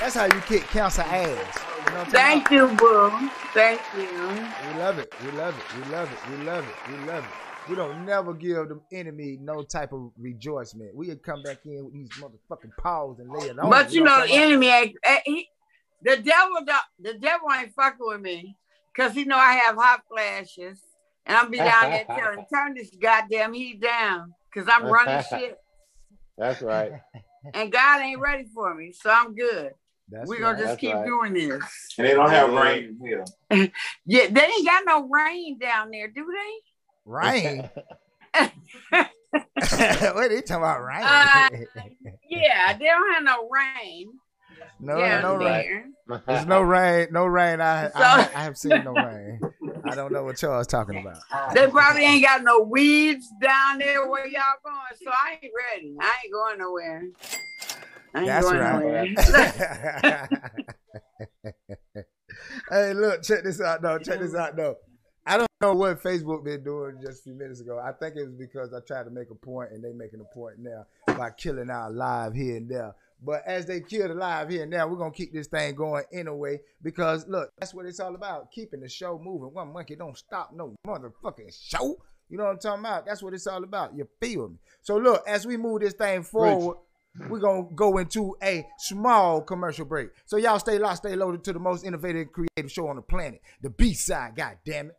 That's how you kick cancer ass. You know what I'm Thank you, boo. Thank you. We love it. We love it. We love it. We love it. We love it. We don't never give the enemy no type of rejoicement. We come back in with these motherfucking paws and lay it on. But you what know, I'm the enemy ain't. eh, He, the devil, don't- the devil ain't fucking with me, cause he know I have hot flashes, and I'm be down there [laughs] telling, turn this goddamn heat down, cause I'm running [laughs] shit, That's right. and God ain't ready for me, so I'm good. That's We're gonna right. just keep right. doing this. And they don't have rain here. [laughs] Yeah, they ain't got no rain down there, do they? Rain. [laughs] [laughs] what are you talking about? Rain? Uh, Yeah, they don't have no rain. no, down no there. rain. There's no rain. No rain. I, I, So- I have seen no rain. I don't know what Charles talking about. They probably ain't got no weeds down there where y'all going, so I ain't ready. I ain't going nowhere. I ain't That's going right. nowhere. [laughs] [laughs] hey, look, check this out though. Check this out though. I don't know what Facebook been doing just a few minutes ago. I think it was because I tried to make a point and they making a point now by killing our live here and there. But as they kill the live here and there, we're gonna keep this thing going anyway because look, that's what it's all about. Keeping the show moving. One monkey don't stop no motherfucking show. You know what I'm talking about? That's what it's all about. You feel me? So look, as we move this thing forward, we're gonna go into a small commercial break. So y'all stay locked, stay loaded to the most innovative, creative show on the planet, the B side. God damn it!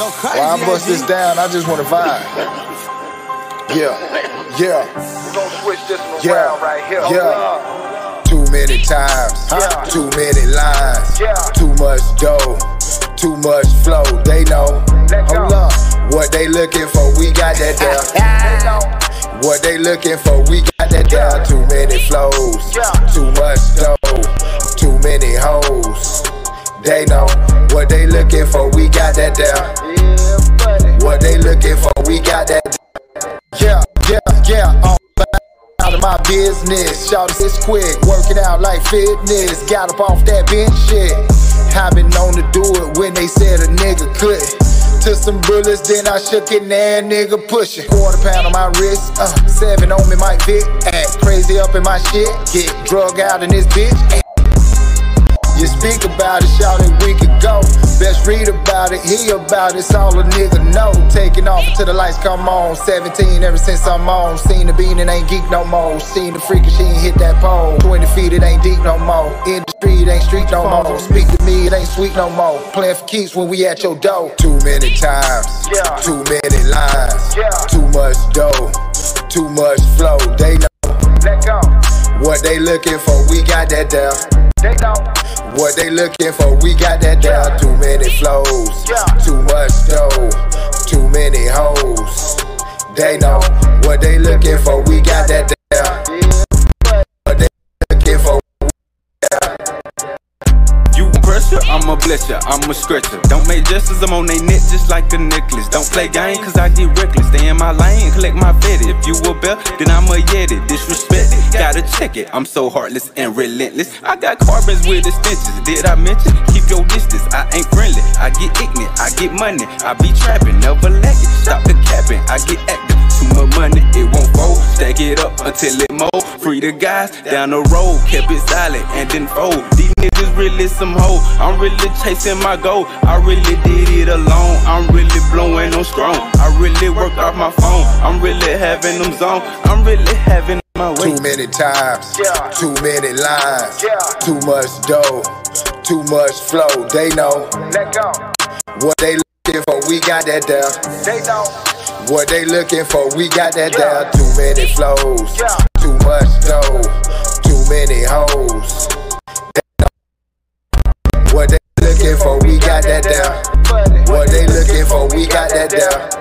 While I bust this down, I just want to vibe. Yeah. Yeah. We're gonna switch this one Yeah. around right here. Yeah. Too many times, Yeah. too many lines, Yeah. too much dough, too much flow. They know. Hold up. What they looking for, we got that there. [laughs] What they looking for, we got that there. Too many flows, too much dough, too many hoes. They know. What they looking for, we got that there. What they looking for, we got that. Yeah, yeah, yeah. All out of my business. Shout this quick, working out like fitness. Got up off that bench shit. I been known to do it when they said a nigga could. Took some bullets, then I shook it, now nigga pushing. Quarter pound on my wrist, uh, seven on me, Mike Vick. Act crazy up in my shit, get drug out in this bitch. You speak about it, shout it, we could go. Best read about it, hear about it, it's all a nigga know. Taking off until the lights come on. 17 ever since I'm on. Seen the bean, it ain't geek no more. Seen the freak, and she ain't hit that pole. 20 feet, it ain't deep no more. In the street, it ain't street no more. Speak to me, it ain't sweet no more. Playing for keeps when we at your door. Too many times, Yeah. too many lines, Yeah. too much dough, too much flow. They know Let go. what they looking for, we got that there. They know. What they looking for, we got that down. Too many flows, Yeah. too much dough, too many hoes. They know what they looking for, ya, I'ma. Don't make gestures, I'm on they neck just like a necklace. Don't play game, cause I get reckless. Stay in my lane, collect my fetty. If you a bell, then I'm a yeti. Disrespect it, gotta check it. I'm so heartless and relentless. I got carbons with extensions. Did I mention? Keep your distance, I ain't friendly. I get ignorant, I get money. I be trapping, never lacking. Stop the capping, I get active. Too much money, it won't fold. Stack it up until it mold. Free the guys down the road, kept it silent and then fold. These niggas really some hoe. I'm really chasing my goal. I really did it alone. I'm really blowing on strong. I really work off my phone. I'm really having them zone. I'm really having my way. too many times, Yeah. too many lines, Yeah. too much dough, too much flow. They know Let go. what they looking for, we got that there. They know. What they looking for, we got that Yeah. down. Too many flows, Yeah. too much dough, too many hoes. That down. What they looking for, we got that down.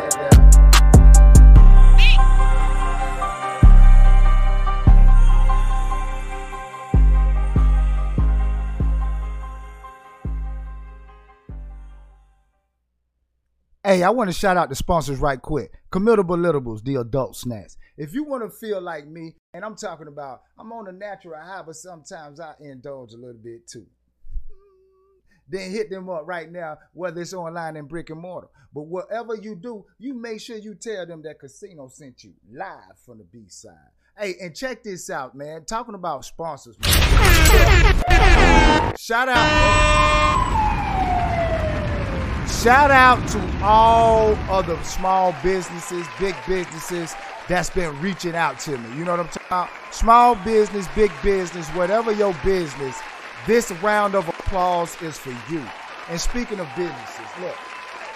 Hey, I want to shout out the sponsors right quick. Committable Littables, the adult snacks. If you want to feel like me, and I'm talking about, I'm on a natural high, but sometimes I indulge a little bit too. Then hit them up right now, whether it's online and brick and mortar. But whatever you do, you make sure you tell them that Casino sent you live from the B side. Hey, and check this out, man. Talking about sponsors, man. Shout out. Shout out to all of the small businesses, big businesses that's been reaching out to me. You know what I'm talking about? Small business, big business, whatever your business, this round of applause is for you. And speaking of businesses, look,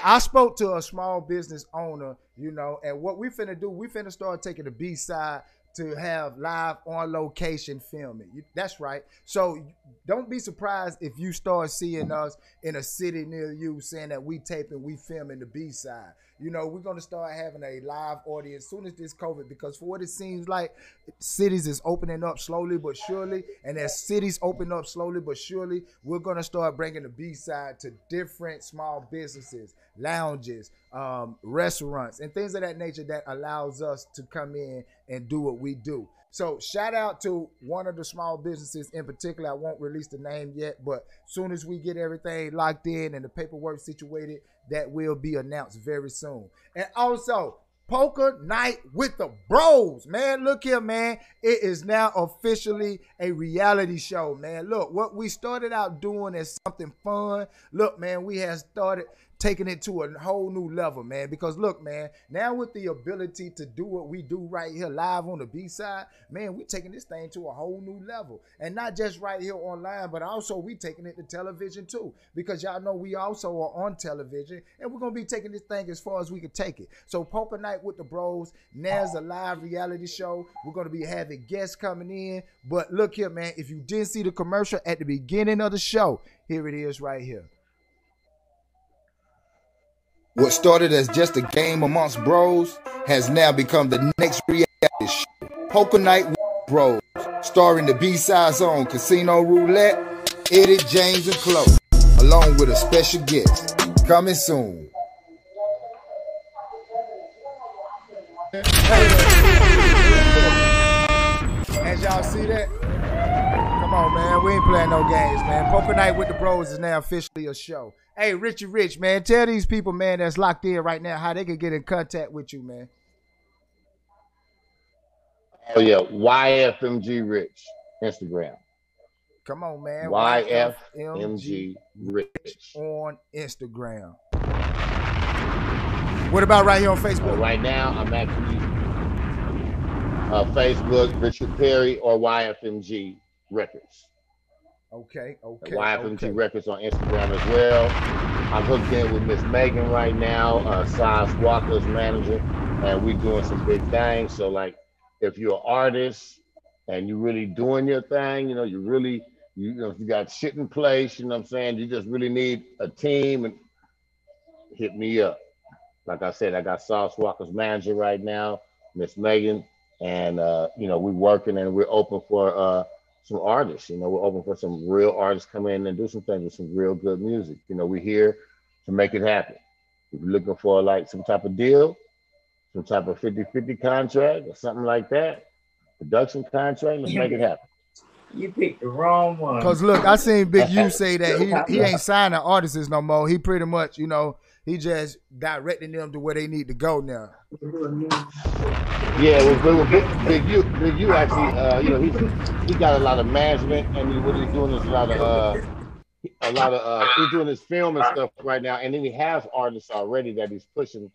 I spoke to a small business owner, you know, and what we finna do, we finna start taking the B side to have live on location filming. That's right. So don't be surprised if you start seeing us in a city near you saying that we taping, we filming the B side. You know, we're gonna start having a live audience soon as this COVID, because for what it seems like, cities is opening up slowly but surely, and as cities open up slowly but surely, we're gonna start bringing the B side to different small businesses, lounges, um, restaurants, and things of that nature that allows us to come in and do what we do. So shout out to one of the small businesses in particular. I won't release the name yet, but soon as we get everything locked in and the paperwork situated, that will be announced very soon. And also, Poker Night with the Bros, man. Look here, man. It is now officially a reality show, man. Look, what we started out doing is something fun. Look, man, we have started taking it to a whole new level, man. Because look, man, now with the ability to do what we do right here live on the B side, man, we're taking this thing to a whole new level. And not just right here online, but also we taking it to television too. Because y'all know we also are on television and we're gonna be taking this thing as far as we can take it. So Poker Night with the Bros, now's a live reality show. We're gonna be having guests coming in. But look here, man, if you didn't see the commercial at the beginning of the show, here it is right here. What started as just a game amongst bros has now become the next reality show. Poker Night with Bros, starring the B-side zone Casino Roulette, Eddie James and Chloe, along with a special guest. Coming soon. As y'all see that. We ain't playing no games, man. Poker Night with the Bros is now officially a show. Hey, Richie Rich, man, tell these people, man, that's locked in right now how they can get in contact with you, man. Oh yeah, YFMG Rich Instagram. Come on, man. YFMG Rich on Instagram. What about right here on Facebook? Well, right now, I'm actually uh, Facebook Richard Perry or YFMG Records. Okay, okay. YFMG okay. Records on Instagram as well. I'm hooked in with Miss Megan right now, uh, Sauce Walka's manager, and we're doing some big things. So like, if you're an artist and you're really doing your thing, you know, you really, you, you know, if you got shit in place, you know what I'm saying? You just really need a team and hit me up. Like I said, I got Sauce Walka's manager right now, Miss Megan, and uh, you know, we're working and we're open for uh some artists. You know, we're open for some real artists come in and do some things with some real good music. You know, we're here to make it happen. If you're looking for like some type of deal, some type of 50-50 contract or something like that, production contract, let's make it happen. You picked the wrong one. Cause look, I seen Big [laughs] U say that he he ain't signing artists no more. He pretty much, you know, he just directing them to where they need to go now. Yeah, well, Big, Big U, Big U actually, uh, you know, he's he got a lot of management, and he, what he's doing is a lot of, uh, a lot of, uh, he's doing his film and stuff right now, and then he has artists already that he's pushing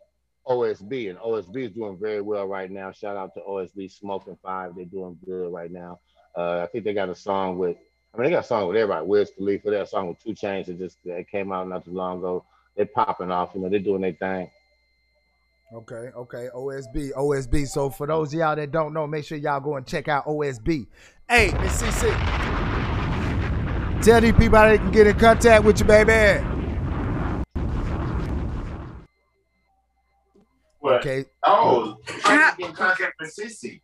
OSB, and OSB is doing very well right now. Shout out to OSB Smoking Five, they're doing good right now. Uh, I think they got a song with, I mean, they got a song with everybody. Wiz Khalifa, they got a song with 2 Chainz that just that came out not too long ago. They're popping off, you know, they're doing their thing. Okay, okay, OSB, OSB. So for those of y'all that don't know, make sure y'all go and check out OSB. Hey, Miss CC, tell these people how they can get in contact with you, baby. What? Okay. Oh, how you get in contact with Sissy?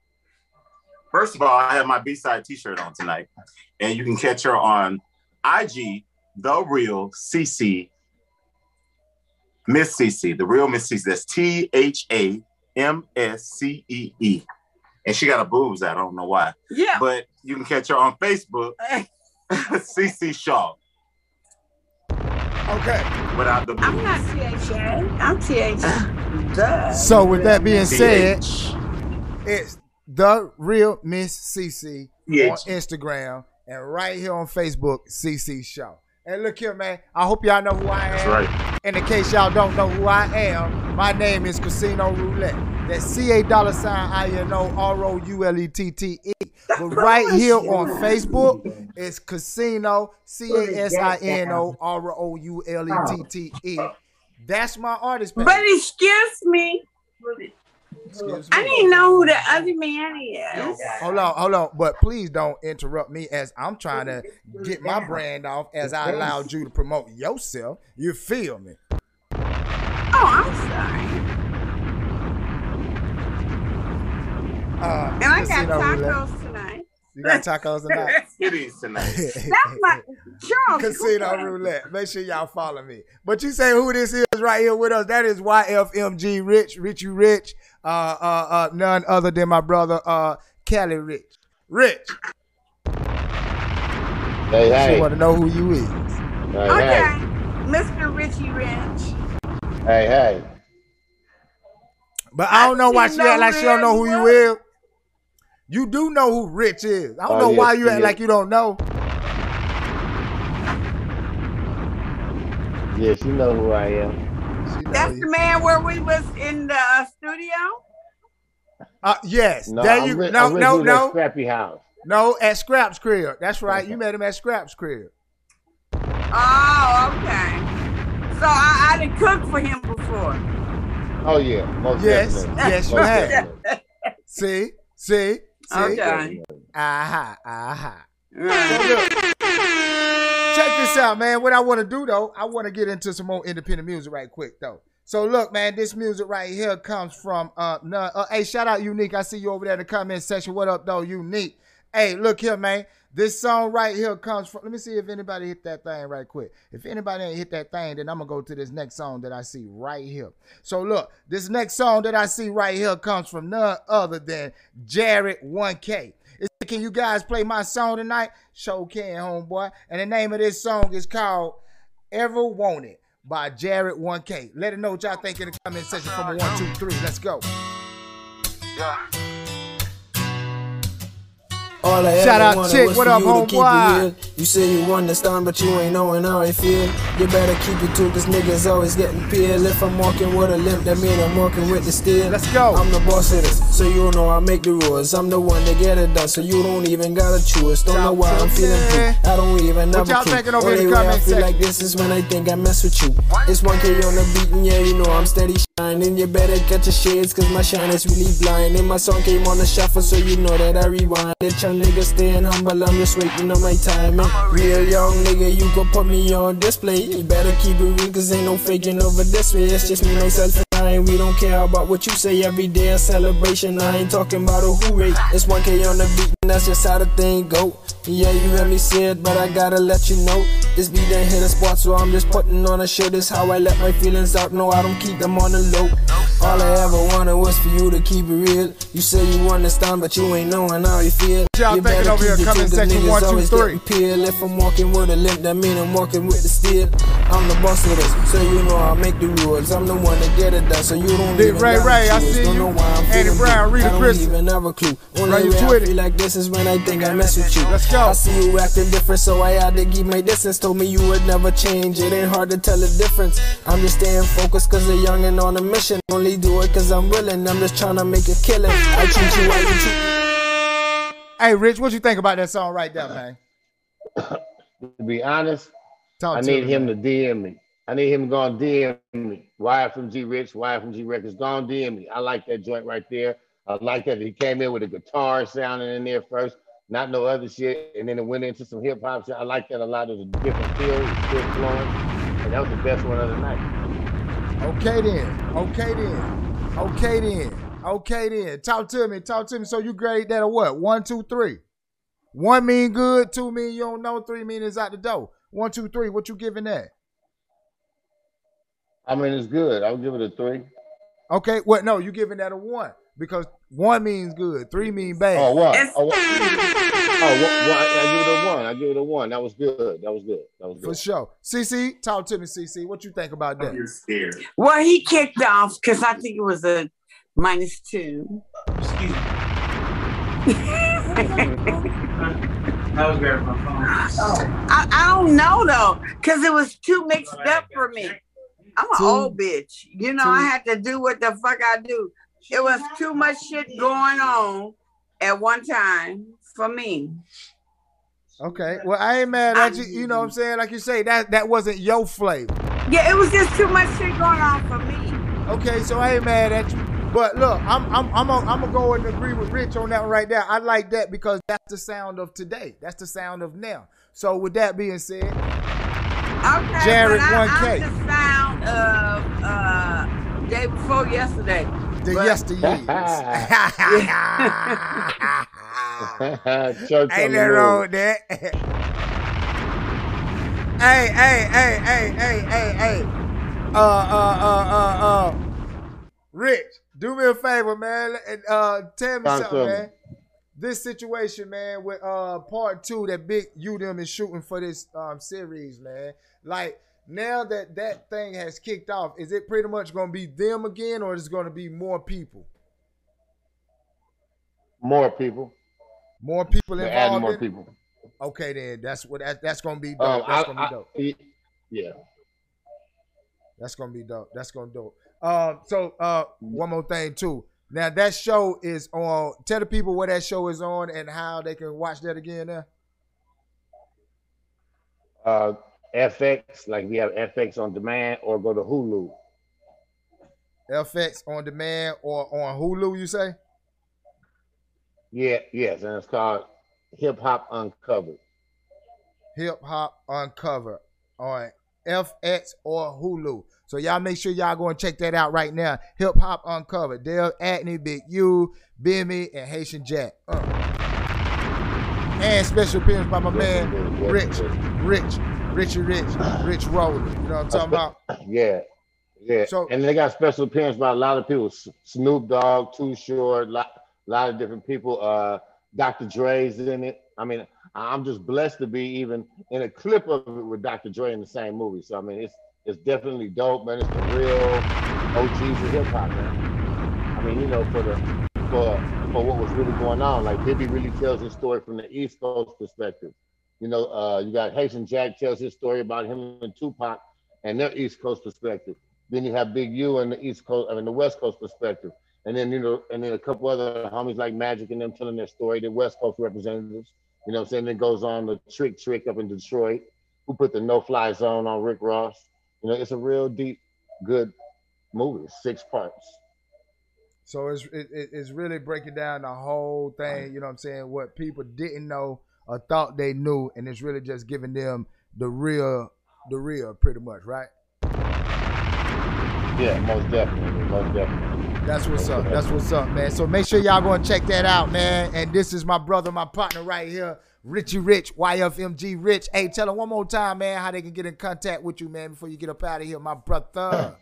First of all, I have my B-side T-shirt on tonight, and you can catch her on IG, the real CC, Miss CC, the real Miss CC. That's T H A M S C E E, and she got a boobs out. I don't know why. Yeah. But you can catch her on Facebook, [laughs] CC Shaw. Okay. Without the boobs. I'm not THA. I'm TH. Duh. So with that being said, it's the real Miss CC Yeah. on Instagram and right here on Facebook, CC Shaw. And look here, man. I hope y'all know who I am. That's right. And in case y'all don't know who I am, my name is Casino Roulette. That's C A dollar sign I N O R O U L E T T E. [laughs] But right here on Facebook, it's Casino C A S I N O R O U L E T T E. That's my artist page. But excuse me. Excuse I didn't know who the other man is. Hold on, hold on. But please don't interrupt me as I'm trying to get my brand off as I allowed you to promote yourself. You feel me? Oh, I'm sorry. Uh, And I got tacos. You got tacos [laughs] tonight? Kitties [laughs] tonight. That's my Charles. Casino Roulette. Make sure y'all follow me. But you say who this is right here with us. That is YFMG Rich, Richie Rich. Uh, uh, uh, none other than my brother, uh, Cali Rich. Rich. Hey, hey. She hey, want to know who you is. hey, Okay. Mr. Richie Rich. hey, hey, hey. But I don't know why she act like she don't know who you is. You do know who Rich is. I don't Oh, know yes, why you act yes. like you don't know. Yes, you know who I am. that's the man where we was in the uh, studio. Uh, yes. No, there I'm you ri- no I'm no originally at no Scrappy House. no at Scraps crib. That's right. You met him at Scraps crib. Oh, okay. So I, I didn't cook for him before. Oh yeah, most Yes, definitely. yes, you Most have. [laughs] See, see, see. Okay. Aha, aha. So check this out, man. What I want to do though, I want to get into some more independent music right quick though. So look, man, this music right here comes from uh, none, uh hey, shout out Unique. I see you over there in the comment section. What up though, Unique? Hey, look here, man. This song right here comes from. Let me see if anybody hit that thing right quick. If anybody ain't hit that thing, then I'm gonna go to this next song that I see right here. So look, this next song that I see right here comes from none other than Jared 1K. It said, Can you guys play my song tonight? Show can, homeboy. And the name of this song is called Ever Want It by Jared 1K. Let it know what y'all think in the comment section from a one, two, three. Let's go. All I Shout out Chick. What up, homeboy? You say you understand, but you ain't knowing how I feel. You better keep it to cause niggas always getting peeled. If I'm walking with a limp, that mean I'm walking with the steel. Let's go. I'm the boss of this, so you know I make the rules. I'm the one that get it done, so you don't even gotta choose. Don't know why I'm feeling blue. I don't even know. What y'all thinking over the Only way I feel section? like this is when I think I mess with you. It's 1K on the beat, and yeah, you know I'm steady shining. You better catch your shades, cause my shine is really blind. And my song came on the shuffle, so you know that I rewind. It your nigga staying humble, I'm just waiting on my time. And real young nigga, you can put me on display. You better keep it real, cause ain't no faking over this way. It's just me, myself, and I. We don't care about what you say every day. A celebration, I ain't talking about a hooray. It's 1K on the beat, and that's just how the thing go. Yeah, you heard me say it, but I gotta let you know. This beat ain't hit a spot, so I'm just putting on a show. This how I let my feelings out. No, I don't keep them on the low. All I ever wanted was for you to keep it real. You say you understand, but you ain't knowing how you feel. Y'all you thinking over here, comment section one, two, three. getting. If I'm walking with a limp, that mean I'm walking with the steel. I'm the boss of this, so you know I make the rules. I'm the one that get it done, so you don't Big Ray gotta Ray, I see you. know why I'm Andy feeling Brown. Rita I don't even have a clue. Only way I feel like this is when I think I mess with you. Let's go. I see you acting different, so I had to keep my distance. Told me you would never change. It ain't hard to tell the difference. I'm just staying focused cause a young and on a mission. Only do it cause I'm willing. I'm just trying to make a killing. I treat you like you treat Hey, Rich, what you think about that song right there, man? To be honest, Talk I to need me, him to DM me. I need him to go on DM me. YFMG Rich, YFMG Records, go on DM me. I like that joint right there. Uh, I like that he came in with a guitar sounding in there first, not no other shit, and then it went into some hip hop shit. I like that a lot. There's a different feel, it's still flowing, and that was the best one of the night. Okay then. Okay then. Okay then. Okay then. Talk to me. Talk to me. So you grade that or what? One, two, three. One mean good, two mean you don't know, three mean is out the door. One, two, three. What you giving that? I mean, it's good. I'll give it a three. Okay. What? No, you giving that a one because one means good, three mean bad. Oh, one. Oh, one. [laughs] Oh, one, one. I, I give it a one. I give it a one. That was good. That was good. That was good. For sure. CC, talk to me, CC. What you think about that? You're scared. Well, he kicked off because I think it was a minus two. Excuse me. [laughs] I was grabbing my phone. I, I don't know though, because it was too mixed up for me. I'm an old bitch. You know, I had to do what the fuck I do. It was too much shit going on at one time for me. Okay. Well, I ain't mad at you. You know what I'm saying? Like you say, that that wasn't your flavor. Yeah, it was just too much shit going on for me. Okay, so I ain't mad at you. But look, I'm I'm I'm gonna I'm gonna go and agree with Rich on that one right there. I like that because that's the sound of today. That's the sound of now. So with that being said, Okay, Jared I, 1K. I'm the sound of uh day before yesterday. The But- yesteryears. [laughs] Ain't nothing wrong with that. hey, hey, hey, hey, hey, hey, hey. Uh, uh, uh, uh, uh. Rich, do me a favor, man, and uh, tell me Talk something, to man. This situation, man, with uh part two that Big U them is shooting for this um series, man. Like now that that thing has kicked off, is it pretty much gonna be them again, or is it gonna be more people? More people. More people involved. adding more in people. Okay, then that's what that, that's gonna be dope. Um, that's gonna be dope. y- yeah. That's gonna be dope. That's gonna dope. Um, so uh, one more thing too. Now that show is on. Tell the people where that show is on and how they can watch that again. There. Uh, FX, like we have FX on demand, or go to Hulu. FX on demand or on Hulu. You say? Yeah, yes, and it's called Hip Hop Uncovered. Hip Hop Uncovered on FX or Hulu. So y'all make sure y'all go and check that out right now. Hip Hop Uncovered. Deb Atney, Big U, Bimmy, and Haitian Jack. Uh. And special appearance by my man Rich, Rich, Richie Rich, Rich Roller. You know what I'm talking about? Yeah, yeah. So- and they got special appearance by a lot of people. Snoop Dogg, Too Short, lot, lot of different people. Uh, Dr. Dre's in it. I mean, I'm just blessed to be even in a clip of it with Dr. Dre in the same movie. So I mean, it's it's definitely dope, man. It's the real OGs of hip hop, man. I mean, you know, for the for for what was really going on. Like Bimmy really tells his story from the East Coast perspective. You know, uh, you got Haitian Jack tells his story about him and Tupac and their East Coast perspective. Then you have Big U and the East Coast, I mean the West Coast perspective. And then you know, and then a couple other homies like Magic and them telling their story, the West Coast representatives. You know what I'm saying? Then goes on the Trick Trick up in Detroit, who put the no fly zone on Rick Ross. You know, it's a real deep, good movie. Six parts. So it's it, it- it's really breaking down the whole thing. You know what I'm saying? What people didn't know or thought they knew, and it's really just giving them the real, the real, pretty much, right? Yeah, most definitely, most definitely. That's what's up. That's what's up, man. So make sure y'all go and check that out, man. And this is my brother, my partner right here, Richie Rich, YFMG Rich. Hey, tell them one more time, man, how they can get in contact with you, man, before you get up out of here, my brother.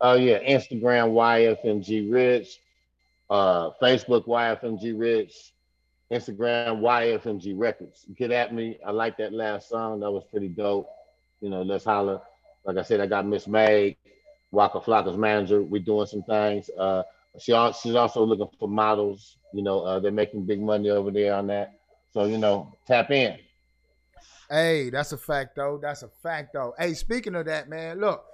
Oh yeah, Instagram YFMG Rich, uh, Facebook YFMG Rich, Instagram YFMG Records. Get at me. I like that last song. That was pretty dope. You know, let's holler. Like I said, I got Miss May, Waka Flocka's manager. We're doing some things. Uh, she she's also looking for models. You know, uh, they're making big money over there on that. So you know, tap in. Hey, that's a fact though. That's a fact though. Hey, speaking of that, man, look,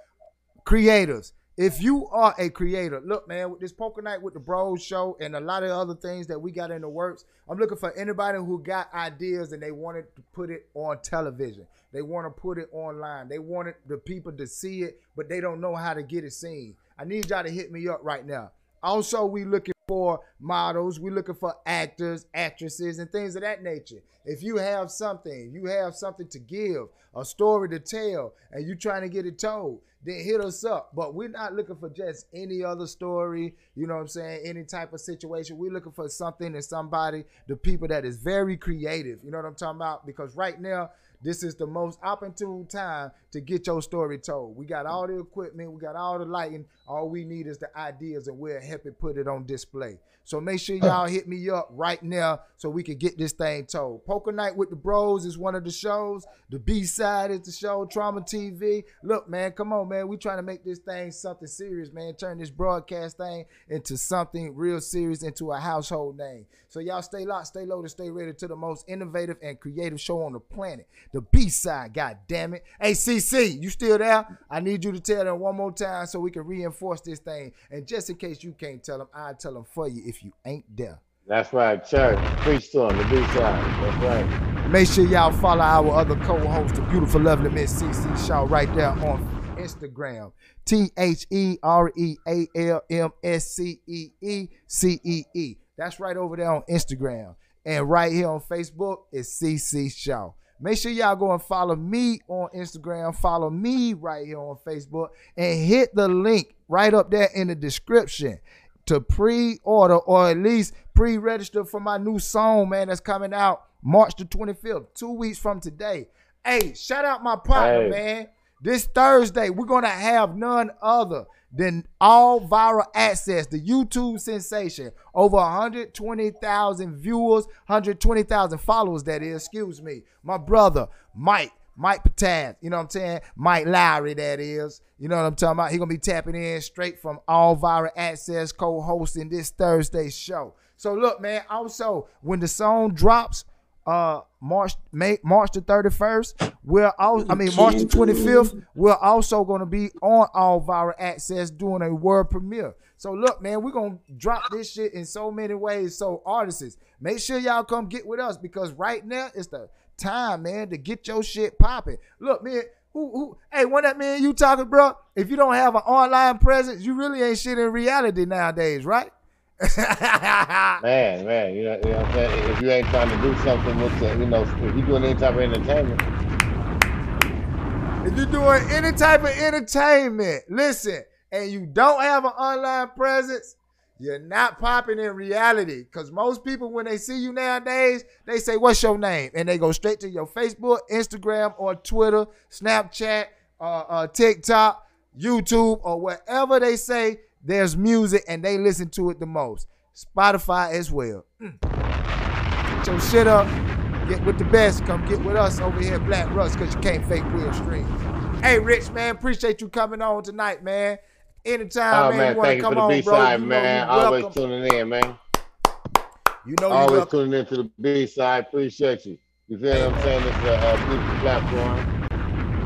creators. If you are a creator, look, man, with this poker night with the bros show and a lot of other things that we got in the works, I'm looking for anybody who got ideas and they wanted to put it on television. They want to put it online. They wanted the people to see it, but they don't know how to get it seen. I need y'all to hit me up right now. Also, we looking for models. we're looking for actors, actresses, and things of that nature. If you have something, you have something to give, a story to tell, and you're trying to get it told, then hit us up. But we're not looking for just any other story, you know what I'm saying, any type of situation. We're looking for something and somebody, the people that is very creative. You know what I'm talking about? Because right now, this is the most opportune time to get your story told. We got all the equipment, we got all the lighting. All we need is the ideas, and we'll help it put it on display. So make sure y'all hit me up right now so we can get this thing told. Poker Night with the Bros is one of the shows. The B side is the show. Trauma TV. Look, man, come on, man. We trying to make this thing something serious, man. Turn this broadcast thing into something real serious, into a household name. So y'all stay locked, stay loaded, stay ready to the most innovative and creative show on the planet. The B side, god damn it. Hey, CC, you still there? I need you to tell them one more time so we can reinforce this thing. And just in case you can't tell them, I'll tell them for you if you ain't there. That's right, church. Preach to them, the B side. That's right. Make sure y'all follow our other co-host, the beautiful, lovely Miss CC Shaw, right there on Instagram. T H E R E A L M S C E E C E E. That's right over there on Instagram. And right here on Facebook is CC Shaw. Make sure y'all go and follow me on Instagram. Follow me right here on Facebook and hit the link right up there in the description to pre-order or at least pre-register for my new song, man, that's coming out March the 25th, two weeks from today. Hey, shout out my partner, Hey. man. This Thursday, we're gonna have none other than all viral access, the YouTube sensation. Over 120,000 viewers, 120,000 followers, that is, excuse me. My brother, Mike. Mike Pataz, you know what I'm saying? Mike Lowry, that is. You know what I'm talking about? He gonna be tapping in straight from All Viral Access, co-hosting this Thursday show. So look, man. Also, when the song drops uh March May March the 31st. We're also I mean March the 25th. We're also gonna be on all viral access doing a world premiere. So look, man, we're gonna drop this shit in so many ways. So artists, make sure y'all come get with us because right now it's the time, man, to get your shit popping. Look, man, who, who, hey, when that man you talking, bro? If you don't have an online presence, you really ain't shit in reality nowadays, right? [laughs] man, man, you know, you know what I'm saying? If you ain't trying to do something with, the, you know, if you doing any type of entertainment. If you're doing any type of entertainment, listen, and you don't have an online presence, you're not popping in reality. Because most people, when they see you nowadays, they say, What's your name? And they go straight to your Facebook, Instagram, or Twitter, Snapchat, uh, uh, TikTok, YouTube, or whatever they say there's music and they listen to it the most. Spotify as well. Mm. Get your shit up. Get with the best. Come get with us over here Black Rust because you can't fake real streams. Hey, Rich, man, appreciate you coming on tonight, man. Anytime, oh, man, man you come on, B-side. You man. Always welcome. tuning in, man. You know Always welcome. tuning in to the B side. Appreciate you. You feel what I'm saying? It's a, a beautiful platform.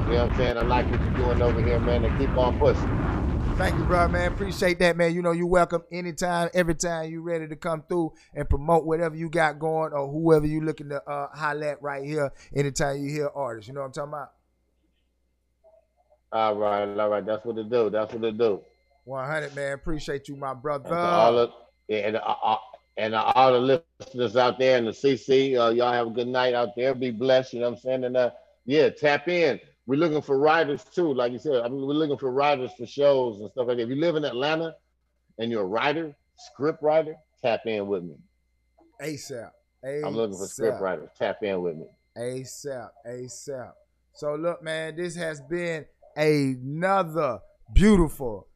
You know what I'm saying? I like what you're doing over here, man. And keep on pushing. Thank you, bro, man. Appreciate that, man. You know, you're welcome anytime, every time you ready to come through and promote whatever you got going or whoever you looking to uh, highlight right here. Anytime you hear artists, you know what I'm talking about? All right, all right. That's what it do. That's what it do. 100, man. Appreciate you, my brother. And all the and uh, uh, and all the listeners out there in the CC, uh, y'all have a good night out there. Be blessed. You know what I'm saying? And uh, yeah, tap in. We're looking for writers too, like you said. I mean, we're looking for writers for shows and stuff like that. If you live in Atlanta and you're a writer, script writer, tap in with me. ASAP. I'm looking for script writers. Tap in with me. ASAP. ASAP. So look, man, this has been another beautiful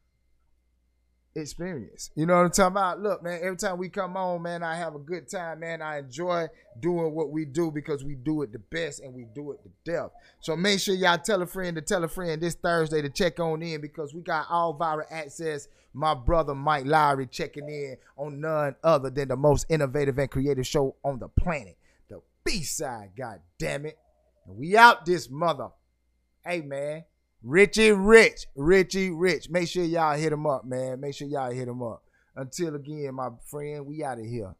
experience. You know what I'm talking about? Look, man, every time we come on, man, I have a good time, man. I enjoy doing what we do because we do it the best and we do it to death. So make sure y'all tell a friend to tell a friend this Thursday to check on in because we got all viral access. My brother Mike Lowry checking in on none other than the most innovative and creative show on the planet. The B-side, god damn it. We out this mother. Hey man. Richie Rich, Richie Rich. Make sure y'all hit him up, man. Make sure y'all hit him up. Until again, my friend, we out of here.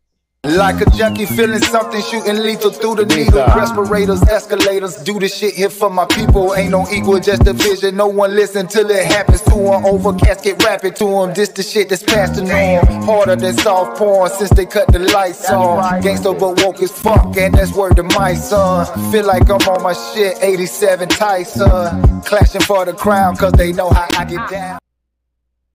Like a junkie feeling something, shooting lethal through the needle. Respirators, escalators, do the shit here for my people. Ain't no equal, just a vision. No one listen till it happens to them. Over casket, rap it to them. This the shit that's past the norm. Harder than soft porn since they cut the lights on. Gangsta but woke as fuck, and that's word to my son. Feel like I'm on my shit, 87 Tyson. Clashing for the crown, cause they know how I get down.